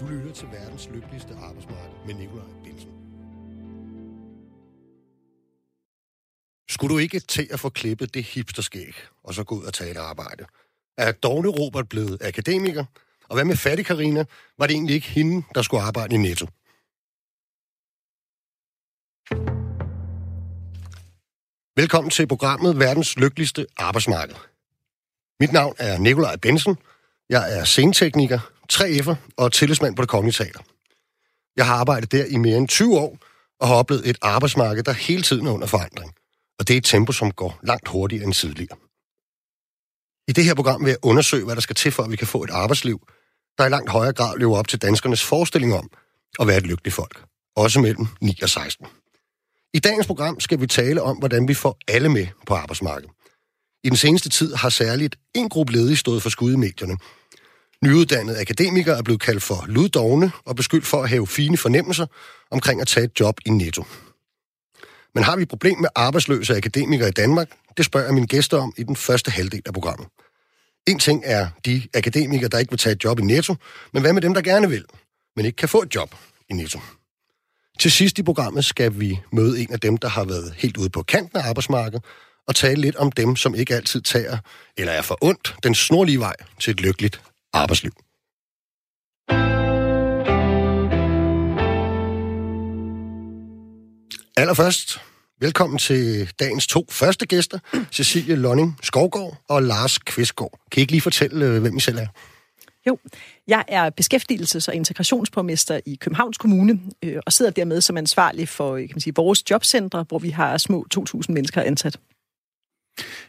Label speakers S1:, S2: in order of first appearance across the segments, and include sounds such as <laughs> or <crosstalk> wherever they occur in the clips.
S1: Du lytter til verdens lykkeligste arbejdsmarked med Nikolaj Bilsen. Skulle du ikke til at få klippet det hipsterskæg, og så gå ud og tage et arbejde? Er Dogne Robert blevet akademiker? Og hvad med Fattig Karina? Var det egentlig ikke hende, der skulle arbejde i Netto? Velkommen til programmet Verdens Lykkeligste Arbejdsmarked. Mit navn er Nikolaj Bensen. Jeg er scenetekniker, 3F'er og tillidsmand på det kongelige teater. Jeg har arbejdet der i mere end 20 år og har oplevet et arbejdsmarked, der hele tiden er under forandring. Og det er et tempo, som går langt hurtigere end tidligere. I det her program vil jeg undersøge, hvad der skal til for, at vi kan få et arbejdsliv, der i langt højere grad lever op til danskernes forestilling om at være et lykkeligt folk. Også mellem 9 og 16. I dagens program skal vi tale om, hvordan vi får alle med på arbejdsmarkedet. I den seneste tid har særligt en gruppe ledige stået for skud i medierne. Nyuddannede akademikere er blevet kaldt for luddogne og beskyldt for at have fine fornemmelser omkring at tage et job i Netto. Men har vi et problem med arbejdsløse akademikere i Danmark? Det spørger jeg mine gæster om i den første halvdel af programmet. En ting er de akademikere, der ikke vil tage et job i Netto, men hvad med dem, der gerne vil, men ikke kan få et job i Netto? Til sidst i programmet skal vi møde en af dem, der har været helt ude på kanten af arbejdsmarkedet, og tale lidt om dem, som ikke altid tager, eller er for ondt, den snorlige vej til et lykkeligt arbejdsliv. Allerførst, velkommen til dagens to første gæster, Cecilie Lonning Skovgaard og Lars Kvistgaard. Kan I ikke lige fortælle, øh, hvem I selv er?
S2: Jo, jeg er beskæftigelses- og integrationsborgmester i Københavns Kommune, øh, og sidder dermed som ansvarlig for kan man sige, vores jobcentre, hvor vi har små 2.000 mennesker ansat.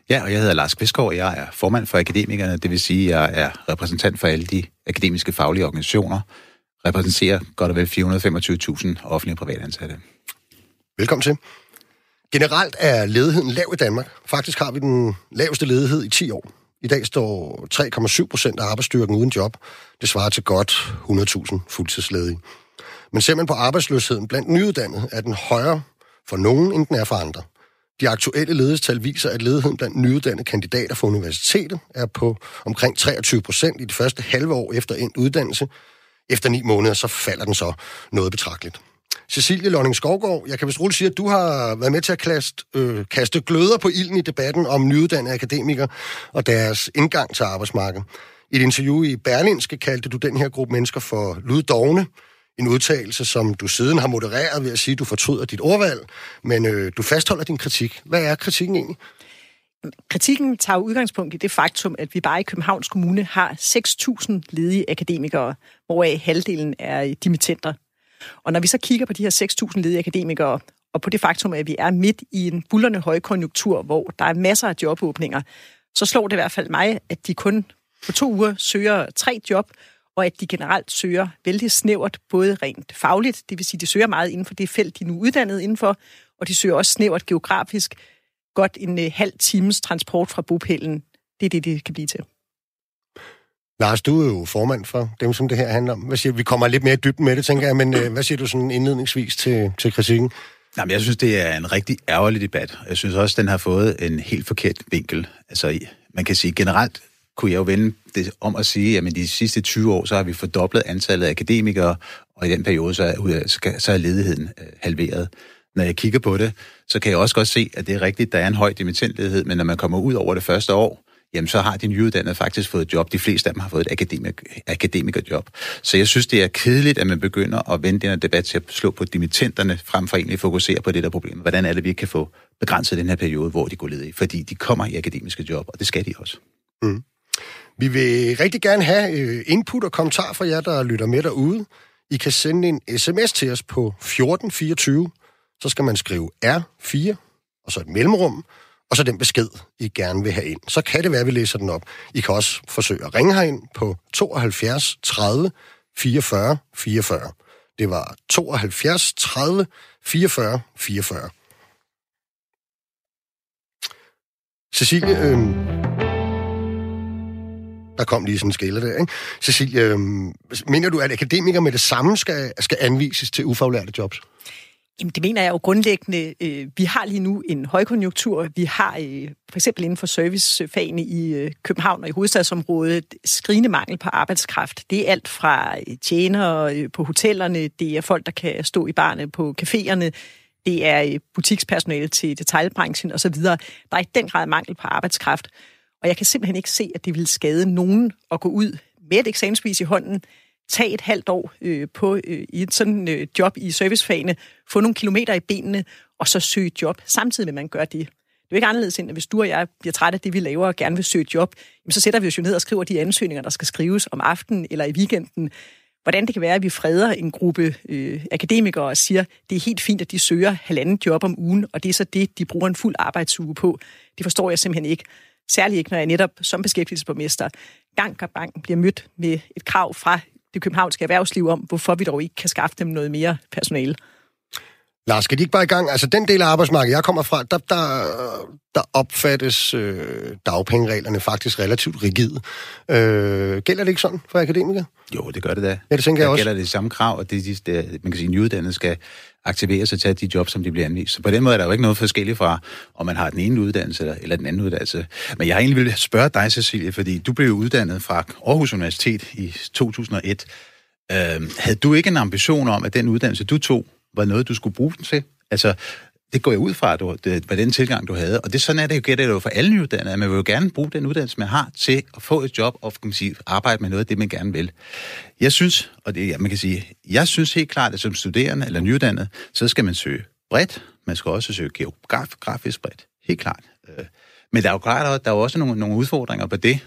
S3: Ja, og jeg hedder Lars Kvistgaard, jeg er formand for akademikerne, det vil sige, at jeg er repræsentant for alle de akademiske faglige organisationer, repræsenterer godt og vel 425.000 offentlige og private ansatte.
S1: Velkommen til. Generelt er ledigheden lav i Danmark. Faktisk har vi den laveste ledighed i 10 år. I dag står 3,7 procent af arbejdsstyrken uden job. Det svarer til godt 100.000 fuldtidsledige. Men ser man på arbejdsløsheden blandt nyuddannede, er den højere for nogen, end den er for andre. De aktuelle ledestal viser, at ledigheden blandt nyuddannede kandidater fra universitetet er på omkring 23 procent i det første halve år efter endt uddannelse. Efter ni måneder, så falder den så noget betragteligt. Cecilie Lønning Skovgaard, jeg kan vist roligt sige, at du har været med til at kaste, øh, kaste gløder på ilden i debatten om nyuddannede akademikere og deres indgang til arbejdsmarkedet. I et interview i Berlinske kaldte du den her gruppe mennesker for luddogne, en udtalelse, som du siden har modereret ved at sige, at du fortryder dit ordvalg, men øh, du fastholder din kritik. Hvad er kritikken egentlig?
S2: Kritikken tager udgangspunkt i det faktum, at vi bare i Københavns Kommune har 6.000 ledige akademikere, hvoraf halvdelen er dimittenter. Og når vi så kigger på de her 6.000 ledige akademikere, og på det faktum, at vi er midt i en bullerne højkonjunktur, hvor der er masser af jobåbninger, så slår det i hvert fald mig, at de kun på to uger søger tre job, og at de generelt søger vældig snævert, både rent fagligt, det vil sige, de søger meget inden for det felt, de nu er uddannet indenfor, og de søger også snævert geografisk, godt en uh, halv times transport fra bopælen. Det er det, det kan blive til.
S1: Lars, du er jo formand for dem, som det her handler om. Hvad siger, vi kommer lidt mere i dybden med det, tænker jeg, men øh, hvad siger du sådan indledningsvis til, til kritikken?
S3: Jamen, jeg synes, det er en rigtig ærgerlig debat. Jeg synes også, den har fået en helt forkert vinkel. Altså, man kan sige generelt, kunne jeg jo vende det om at sige, at de sidste 20 år, så har vi fordoblet antallet af akademikere, og i den periode, så er, så er ledigheden øh, halveret. Når jeg kigger på det, så kan jeg også godt se, at det er rigtigt, der er en høj dimittentledighed, men når man kommer ud over det første år, jamen så har de nyuddannede faktisk fået et job. De fleste af dem har fået et akademik, akademikerjob. Så jeg synes, det er kedeligt, at man begynder at vende den her debat til at slå på dimittenterne, frem for egentlig fokusere på det der problem. Hvordan er det, vi kan få begrænset den her periode, hvor de går ledige? Fordi de kommer i akademiske job, og det skal de også. Mm.
S1: Vi vil rigtig gerne have øh, input og kommentar fra jer, der lytter med derude. I kan sende en sms til os på 1424. Så skal man skrive R4, og så et mellemrum, og så den besked, I gerne vil have ind. Så kan det være, at vi læser den op. I kan også forsøge at ringe herind på 72 30 44 44. Det var 72 30 44 44. Cecilie, øh, der kom lige sådan en skælder der, ikke? Cecilie, øh, mener du, at akademikere med det samme skal, skal anvises til ufaglærte jobs?
S2: Jamen, det mener jeg jo grundlæggende. Øh, vi har lige nu en højkonjunktur. Vi har øh, for eksempel inden for servicefagene i øh, København og i hovedstadsområdet skrigende mangel på arbejdskraft. Det er alt fra øh, tjenere øh, på hotellerne, det er folk, der kan stå i barne på caféerne, det er øh, butikspersonale til detaljbranchen osv. Der er i den grad mangel på arbejdskraft. Og jeg kan simpelthen ikke se, at det vil skade nogen at gå ud med et eksamensvis i hånden, tage et halvt år øh, på øh, i et sådan øh, job i servicefagene, få nogle kilometer i benene, og så søge job, samtidig med, at man gør det. Det er jo ikke anderledes end, at hvis du og jeg bliver trætte af det, vi laver, og gerne vil søge job, jamen så sætter vi os jo ned og skriver de ansøgninger, der skal skrives om aftenen eller i weekenden. Hvordan det kan være, at vi freder en gruppe øh, akademikere og siger, det er helt fint, at de søger halvanden job om ugen, og det er så det, de bruger en fuld arbejdsuge på. Det forstår jeg simpelthen ikke. Særligt ikke, når jeg netop som beskæftigelsesborgmester gang og gang bliver mødt med et krav fra det københavnske erhvervsliv om, hvorfor vi dog ikke kan skaffe dem noget mere personale.
S1: Lars, skal de ikke bare i gang? Altså, den del af arbejdsmarkedet, jeg kommer fra, der, der, der opfattes øh, dagpengereglerne faktisk relativt rigide. Øh, gælder det ikke sådan for akademikere?
S3: Jo, det gør det da.
S1: Ja, det tænker
S3: der
S1: jeg også.
S3: gælder det samme krav, og det, det, det, man kan sige, nyuddannede skal aktivere sig til de job, som de bliver anvist. Så på den måde er der jo ikke noget forskelligt fra, om man har den ene uddannelse eller, eller den anden uddannelse. Men jeg har egentlig vil spørge dig, Cecilie, fordi du blev uddannet fra Aarhus Universitet i 2001. Øh, havde du ikke en ambition om, at den uddannelse, du tog, var noget, du skulle bruge den til? Altså, det går jeg ud fra, at du, det var den tilgang, du havde. Og det sådan er det jo, gætter det jo for alle nyuddannede, at man vil jo gerne bruge den uddannelse, man har, til at få et job og kan man sige, arbejde med noget af det, man gerne vil. Jeg synes, og det, ja, man kan sige, jeg synes helt klart, at som studerende eller nyuddannet, så skal man søge bredt. Man skal også søge geografisk bredt. Helt klart. Øh, men der er jo klart, at der er også nogle, nogle udfordringer på det.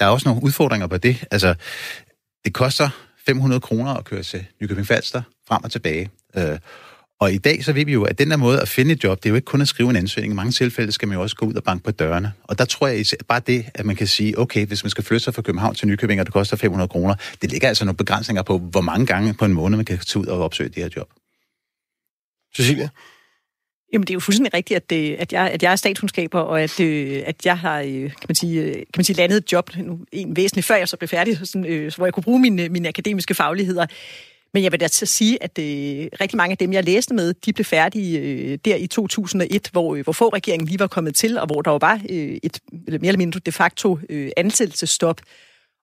S3: Der er også nogle udfordringer på det. Altså, det koster 500 kroner at køre til Nykøbing Falster frem og tilbage. Øh, og i dag så ved vi jo, at den der måde at finde et job, det er jo ikke kun at skrive en ansøgning. I mange tilfælde skal man jo også gå ud og banke på dørene. Og der tror jeg bare det, at man kan sige, okay, hvis man skal flytte sig fra København til Nykøbing, og det koster 500 kroner, det ligger altså nogle begrænsninger på, hvor mange gange på en måned man kan tage ud og opsøge det her job.
S1: Cecilia?
S2: Jamen, det er jo fuldstændig rigtigt, at, det, at, jeg, at jeg er statskundskaber, og at, øh, at jeg har kan man sige, kan man sige, landet et job nu, en væsentligt før jeg så blev færdig, sådan, øh, hvor jeg kunne bruge mine, mine akademiske fagligheder. Men jeg vil da til at sige, at øh, rigtig mange af dem, jeg læste med, de blev færdige øh, der i 2001, hvor, øh, hvor få regeringen lige var kommet til, og hvor der jo var øh, et eller mere eller mindre de facto øh, ansættelsestop.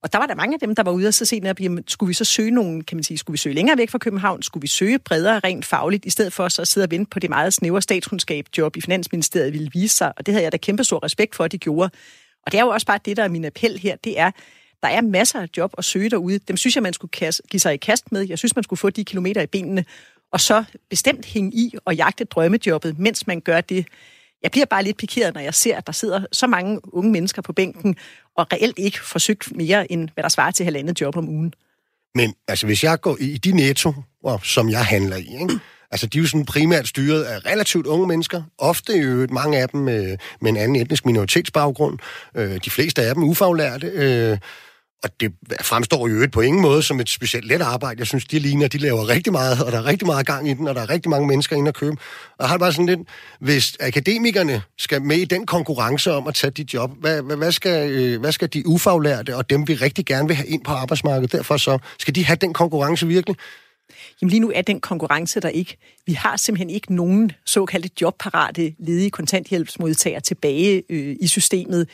S2: Og der var der mange af dem, der var ude og så se, at jamen, skulle vi så søge nogen, kan man sige, skulle vi søge længere væk fra København, skulle vi søge bredere rent fagligt, i stedet for så at sidde og vente på det meget snævre statskundskab-job i Finansministeriet ville vise sig. Og det havde jeg da kæmpe stor respekt for, at de gjorde. Og det er jo også bare det, der er min appel her, det er, der er masser af job at søge derude. Dem synes jeg, man skulle give sig i kast med. Jeg synes, man skulle få de kilometer i benene, og så bestemt hænge i og jagte drømmejobbet, mens man gør det. Jeg bliver bare lidt pikeret, når jeg ser, at der sidder så mange unge mennesker på bænken, og reelt ikke forsøgt mere, end hvad der svarer til halvandet job om ugen.
S1: Men altså, hvis jeg går i de netto, som jeg handler i, ikke? Altså, de er jo sådan primært styret af relativt unge mennesker. Ofte jo mange af dem med, med en anden etnisk minoritetsbaggrund. Øh, de fleste af dem ufaglærte. Øh, og det fremstår jo på ingen måde som et specielt let arbejde. Jeg synes, de ligner, de laver rigtig meget, og der er rigtig meget gang i den, og der er rigtig mange mennesker inde at købe. Og jeg har bare sådan lidt, hvis akademikerne skal med i den konkurrence om at tage dit job, hvad, hvad, hvad, skal, øh, hvad skal de ufaglærte og dem, vi rigtig gerne vil have ind på arbejdsmarkedet, derfor så, skal de have den konkurrence virkelig?
S2: Jamen lige nu er den konkurrence der ikke. Vi har simpelthen ikke nogen såkaldte jobparate ledige kontanthjælpsmodtagere tilbage øh, i systemet.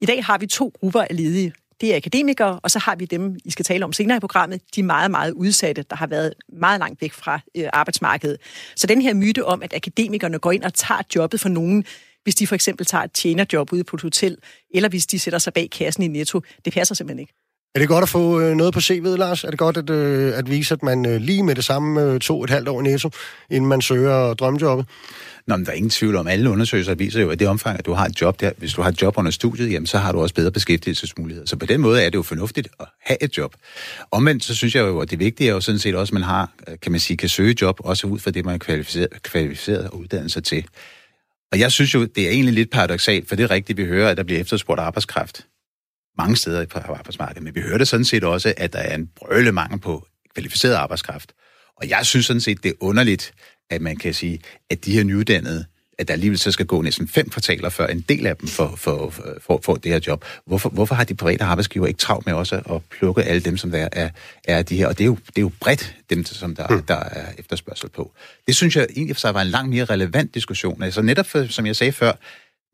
S2: I dag har vi to grupper af ledige det er akademikere, og så har vi dem, I skal tale om senere i programmet, de meget, meget udsatte, der har været meget langt væk fra øh, arbejdsmarkedet. Så den her myte om, at akademikerne går ind og tager jobbet for nogen, hvis de for eksempel tager et tjenerjob ude på et hotel, eller hvis de sætter sig bag kassen i Netto, det passer simpelthen ikke.
S1: Er det godt at få øh, noget på CV'et, Lars? Er det godt at, øh, at vise, at man øh, lige med det samme øh, to et halvt år netto, inden man søger drømmejobbet?
S3: Nå, men der er ingen tvivl om, alle undersøgelser viser jo, at det omfang, at du har et job der, hvis du har et job under studiet, jamen, så har du også bedre beskæftigelsesmuligheder. Så på den måde er det jo fornuftigt at have et job. Omvendt, så synes jeg jo, at det vigtige er jo sådan set også, at man har, øh, kan man sige, kan søge job, også ud fra det, man er kvalificeret, kvalificeret og uddannet sig til. Og jeg synes jo, det er egentlig lidt paradoxalt, for det er rigtigt, vi hører, at der bliver efterspurgt arbejdskraft mange steder på arbejdsmarkedet, men vi hører det sådan set også, at der er en brøle mangel på kvalificeret arbejdskraft. Og jeg synes sådan set, det er underligt, at man kan sige, at de her nyuddannede at der alligevel så skal gå næsten fem kvartaler, før en del af dem får, får, får, får det her job. Hvorfor, hvorfor har de private arbejdsgiver ikke travlt med også at plukke alle dem, som der er, er de her? Og det er jo, det er jo bredt dem, som der, mm. der er efterspørgsel på. Det synes jeg egentlig for sig var en langt mere relevant diskussion. Altså netop, for, som jeg sagde før,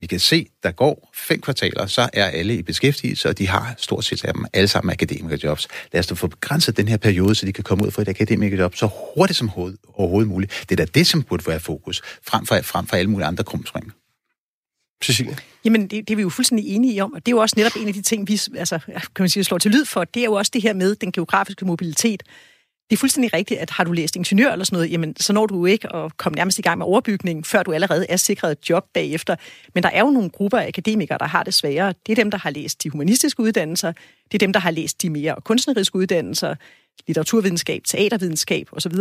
S3: vi kan se, der går fem kvartaler, så er alle i beskæftigelse, og de har stort set af dem alle sammen akademikerjobs. Lad os da få begrænset den her periode, så de kan komme ud fra et akademikerjob så hurtigt som overhovedet muligt. Det er da det, som burde være fokus, frem for, frem for alle mulige andre krumspring.
S1: Cecilia?
S2: Jamen, det, det er vi jo fuldstændig enige om, og det er jo også netop en af de ting, vi altså, kan man sige, slår til lyd for. Det er jo også det her med den geografiske mobilitet det er fuldstændig rigtigt, at har du læst ingeniør eller sådan noget, jamen, så når du ikke at komme nærmest i gang med overbygningen, før du allerede er sikret et job bagefter. Men der er jo nogle grupper af akademikere, der har det sværere. Det er dem, der har læst de humanistiske uddannelser. Det er dem, der har læst de mere kunstneriske uddannelser, litteraturvidenskab, teatervidenskab osv.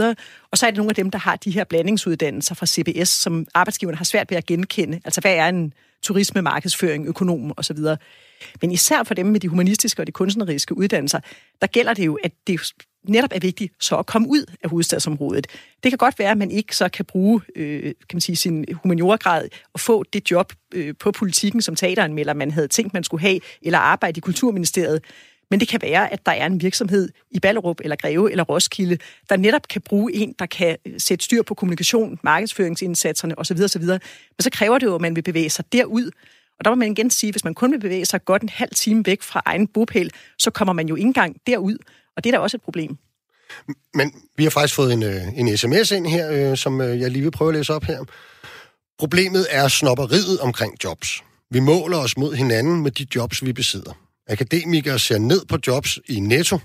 S2: Og så er det nogle af dem, der har de her blandingsuddannelser fra CBS, som arbejdsgiverne har svært ved at genkende. Altså, hvad er en turisme, markedsføring, økonom osv. Men især for dem med de humanistiske og de kunstneriske uddannelser, der gælder det jo, at det netop er vigtigt så at komme ud af hovedstadsområdet. Det kan godt være, at man ikke så kan bruge øh, kan man sige, sin humaniorgrad og få det job øh, på politikken, som teateranmelder man havde tænkt, man skulle have, eller arbejde i Kulturministeriet. Men det kan være, at der er en virksomhed i Ballerup eller Greve eller Roskilde, der netop kan bruge en, der kan øh, sætte styr på kommunikation, markedsføringsindsatserne osv. osv. Men så kræver det jo, at man vil bevæge sig derud. Og der må man igen sige, at hvis man kun vil bevæge sig godt en halv time væk fra egen bopæl, så kommer man jo ikke engang derud. Og det er da også et problem.
S1: Men vi har faktisk fået en, øh, en sms ind her, øh, som øh, jeg lige vil prøve at læse op her. Problemet er snopperiet omkring jobs. Vi måler os mod hinanden med de jobs, vi besidder. Akademikere ser ned på jobs i netto,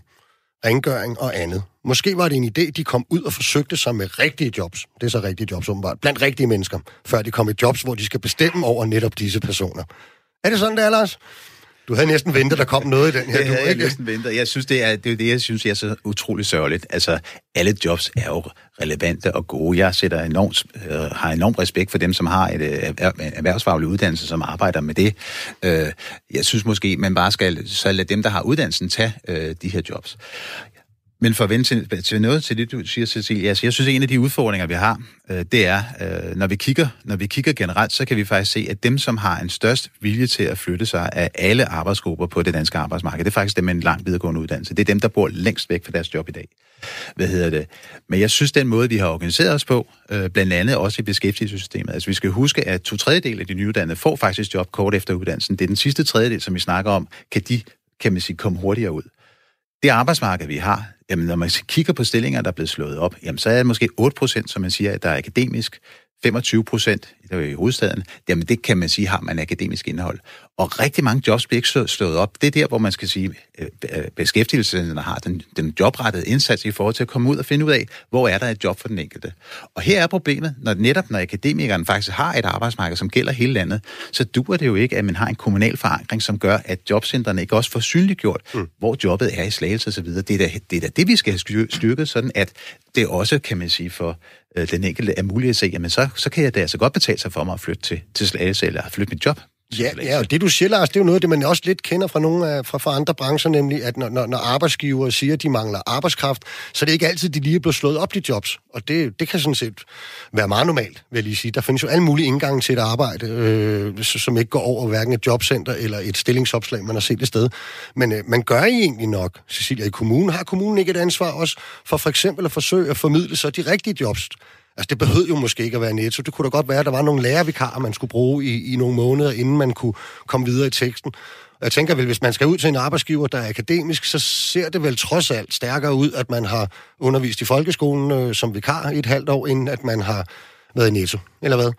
S1: rengøring og andet. Måske var det en idé, de kom ud og forsøgte sig med rigtige jobs. Det er så rigtige jobs, åbenbart. Blandt rigtige mennesker, før de kom i jobs, hvor de skal bestemme over netop disse personer. Er det sådan, det er, Lars? Du havde næsten ventet, der kom noget i den her.
S3: Det havde jeg næsten ventet. Jeg synes, det er, det er det, jeg synes, er så utrolig sørgeligt. Altså, alle jobs er jo relevante og gode. Jeg sætter enormt, øh, har enormt respekt for dem, som har et øh, erhvervsfaglig uddannelse, som arbejder med det. Øh, jeg synes måske, man bare skal så lade dem, der har uddannelsen, tage øh, de her jobs. Men for at vende til, til noget til det, du siger, Cecilia, altså, jeg synes, at en af de udfordringer, vi har, øh, det er, øh, når, vi kigger, når vi kigger generelt, så kan vi faktisk se, at dem, som har en størst vilje til at flytte sig af alle arbejdsgrupper på det danske arbejdsmarked, det er faktisk dem med en lang videregående uddannelse. Det er dem, der bor længst væk fra deres job i dag. Hvad hedder det? Men jeg synes, den måde, vi har organiseret os på, øh, blandt andet også i beskæftigelsessystemet, altså vi skal huske, at to tredjedel af de nyuddannede får faktisk job kort efter uddannelsen. Det er den sidste tredjedel, som vi snakker om, kan de kan man sige, komme hurtigere ud det arbejdsmarked, vi har, jamen når man kigger på stillinger, der er blevet slået op, jamen så er det måske 8 procent, som man siger, at der er akademisk, 25 procent i hovedstaden, jamen det kan man sige, har man akademisk indhold. Og rigtig mange jobs bliver ikke slået op. Det er der, hvor man skal sige, øh, øh, beskæftigelsen har den, den jobrettede indsats i forhold til at komme ud og finde ud af, hvor er der et job for den enkelte. Og her er problemet, når netop når akademikeren faktisk har et arbejdsmarked, som gælder hele landet, så duer det jo ikke, at man har en kommunal forankring, som gør, at jobcentrene ikke også får synliggjort, mm. hvor jobbet er i slagelse osv. Det er da det, er da det vi skal have styrket, sådan at det også, kan man sige, for øh, den enkelte er muligt at se, jamen så, så kan jeg da altså godt betale sig for mig at flytte til, til Slagelse eller flytte mit job
S1: Ja, ja, og det du siger, Lars, det er jo noget, det man også lidt kender fra nogle af, fra, fra andre brancher, nemlig at når, når, når arbejdsgiver siger, at de mangler arbejdskraft, så det er ikke altid, de lige er blevet slået op, de jobs. Og det, det kan sådan set være meget normalt, vil jeg lige sige. Der findes jo alle mulige indgange til et arbejde, øh, som ikke går over hverken et jobcenter eller et stillingsopslag, man har set et sted. Men øh, man gør I egentlig nok, Cecilia, i kommunen. Har kommunen ikke et ansvar også for for eksempel at forsøge at formidle så de rigtige jobs Altså, det behøvede jo måske ikke at være netto. Det kunne da godt være, at der var nogle lærervikarer, man skulle bruge i, i nogle måneder, inden man kunne komme videre i teksten. Og jeg tænker vel, hvis man skal ud til en arbejdsgiver, der er akademisk, så ser det vel trods alt stærkere ud, at man har undervist i folkeskolen øh, som vikar i et halvt år, inden at man har været i netto. Eller hvad?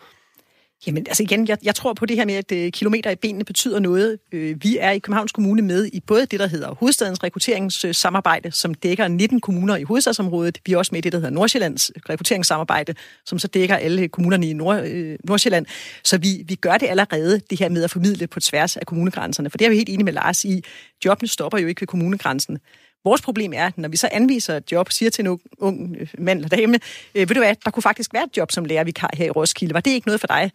S2: Jamen, altså igen, jeg, jeg tror på det her med, at øh, kilometer i benene betyder noget. Øh, vi er i Københavns Kommune med i både det, der hedder Hovedstadens rekrutteringssamarbejde, som dækker 19 kommuner i hovedstadsområdet. Vi er også med i det, der hedder Nordsjællands rekrutteringssamarbejde, som så dækker alle kommunerne i Nord, øh, Nordsjælland. Så vi, vi gør det allerede, det her med at formidle på tværs af kommunegrænserne. For det er vi helt enige med Lars i. Jobbene stopper jo ikke ved kommunegrænsen. Vores problem er, når vi så anviser et job, siger til en ung øh, mand eller dame, øh, ved du hvad, der kunne faktisk være et job som lærervikar her i Roskilde. Var det ikke noget for dig?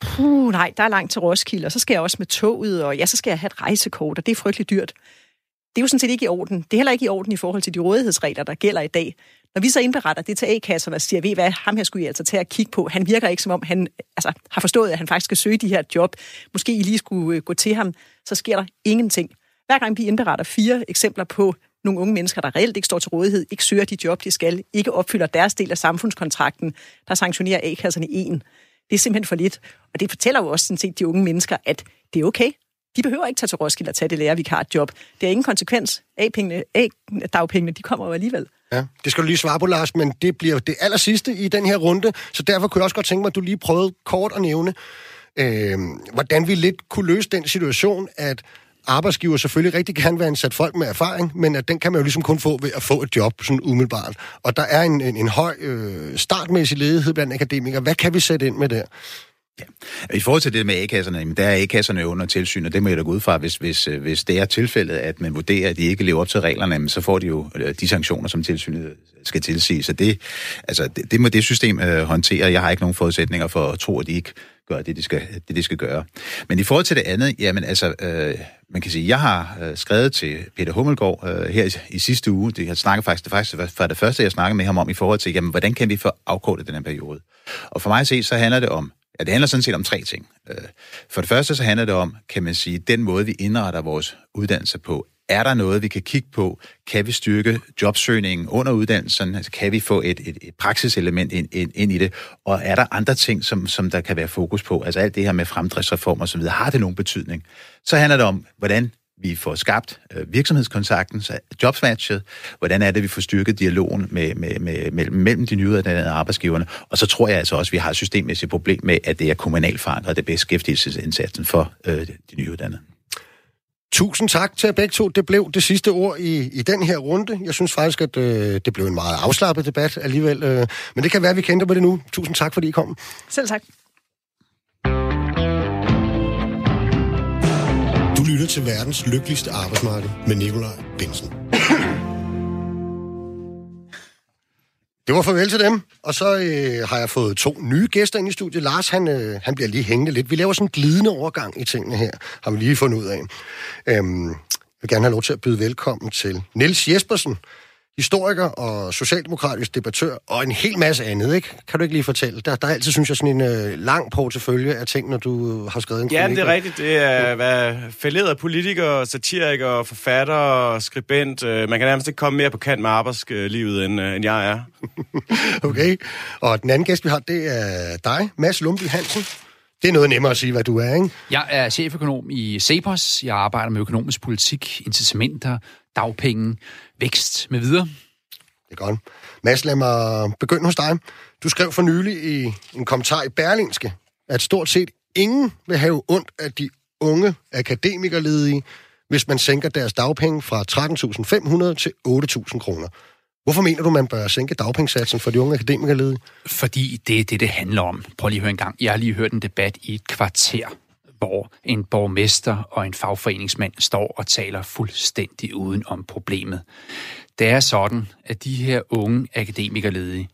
S2: Puh, nej, der er langt til Roskilde, og så skal jeg også med toget, og ja, så skal jeg have et rejsekort, og det er frygteligt dyrt. Det er jo sådan set ikke i orden. Det er heller ikke i orden i forhold til de rådighedsregler, der gælder i dag. Når vi så indberetter det til A-kasserne og siger, ved I hvad, ham her skulle I altså til at kigge på. Han virker ikke som om, han altså, har forstået, at han faktisk skal søge de her job. Måske I lige skulle øh, gå til ham. Så sker der ingenting. Hver gang vi indberetter fire eksempler på nogle unge mennesker, der reelt ikke står til rådighed, ikke søger de job, de skal, ikke opfylder deres del af samfundskontrakten, der sanktionerer A-kasserne en. Det er simpelthen for lidt. Og det fortæller jo også sådan set de unge mennesker, at det er okay. De behøver ikke tage til Roskilde og tage det lærervikarjob. Det har ingen konsekvens. A-pengene, A-dagpengene, de kommer jo alligevel.
S1: Ja, det skal du lige svare på, Lars, men det bliver det aller sidste i den her runde, så derfor kunne jeg også godt tænke mig, at du lige prøvede kort at nævne, øh, hvordan vi lidt kunne løse den situation, at arbejdsgiver selvfølgelig rigtig gerne vil ansætte folk med erfaring, men at den kan man jo ligesom kun få ved at få et job, sådan umiddelbart. Og der er en, en, en høj øh, startmæssig ledighed blandt akademikere. Hvad kan vi sætte ind med der?
S3: Ja. I forhold til det med A-kasserne, der er A-kasserne under tilsyn, og det må jeg da gå ud fra, hvis, hvis, øh, hvis det er tilfældet, at man vurderer, at de ikke lever op til reglerne, så får de jo de sanktioner, som tilsynet øh, skal tilsige. Så det, altså, det, det må det system øh, håndtere. Jeg har ikke nogen forudsætninger for at tro, at de ikke gør det, de skal, det, de skal gøre. Men i forhold til det andet, jamen altså, øh, man kan sige, jeg har øh, skrevet til Peter Hummelgaard øh, her i, i sidste uge, det, jeg snakker faktisk, det faktisk var det første, jeg snakkede med ham om i forhold til, jamen, hvordan kan vi få afkortet den her periode? Og for mig at se, så handler det om Ja, det handler sådan set om tre ting. Øh, for det første så handler det om, kan man sige, den måde, vi indretter vores uddannelse på. Er der noget, vi kan kigge på? Kan vi styrke jobsøgningen under uddannelsen? Altså, kan vi få et, et, et praksiselement ind, ind, ind i det? Og er der andre ting, som, som der kan være fokus på? Altså alt det her med fremdriftsreform og så videre, har det nogen betydning? Så handler det om, hvordan vi får skabt øh, virksomhedskontakten, så jobsmatchet, hvordan er det, vi får styrket dialogen med, med, med, med, mellem de nyuddannede arbejdsgiverne, og så tror jeg altså også, at vi har et systemmæssigt problem med, at det er kommunalt forankret, det beskæftigelsesindsatsen for øh, de nyuddannede.
S1: Tusind tak til jer begge to. Det blev det sidste ord i, i den her runde. Jeg synes faktisk, at øh, det blev en meget afslappet debat alligevel. Øh, men det kan være, at vi kender på det nu. Tusind tak, fordi I kom.
S2: Selv tak.
S1: Lytter til verdens lykkeligste arbejdsmarked med Nikolaj Bensen. Det var farvel til dem, og så øh, har jeg fået to nye gæster ind i studiet. Lars, han, øh, han bliver lige hængende lidt. Vi laver sådan en glidende overgang i tingene her, har vi lige fundet ud af. Øhm, jeg vil gerne have lov til at byde velkommen til Niels Jespersen, historiker og socialdemokratisk debattør, og en hel masse andet, ikke? Kan du ikke lige fortælle? Der, der er altid, synes jeg, sådan en øh, lang portefølje af ting, når du har skrevet en
S4: Ja, det er rigtigt. Det er hvad, fælderet politiker, satiriker, forfatter, skribent. Øh, man kan nærmest ikke komme mere på kant med arbejdslivet, end, øh, end jeg er. <laughs>
S1: okay. Og den anden gæst, vi har, det er dig, Mads Lumby Hansen. Det er noget nemmere at sige, hvad du er, ikke?
S5: Jeg er cheføkonom i Cepos. Jeg arbejder med økonomisk politik, incitamenter, dagpenge, vækst med videre.
S1: Det er godt. Mads, lad mig begynde hos dig. Du skrev for nylig i en kommentar i Berlingske, at stort set ingen vil have ondt af de unge akademikerledige, hvis man sænker deres dagpenge fra 13.500 til 8.000 kroner. Hvorfor mener du, man bør sænke dagpengesatsen for de unge akademikerledige?
S5: Fordi det er det, det handler om. Prøv lige at høre en gang. Jeg har lige hørt en debat i et kvarter, hvor en borgmester og en fagforeningsmand står og taler fuldstændig uden om problemet. Det er sådan, at de her unge akademikerledige,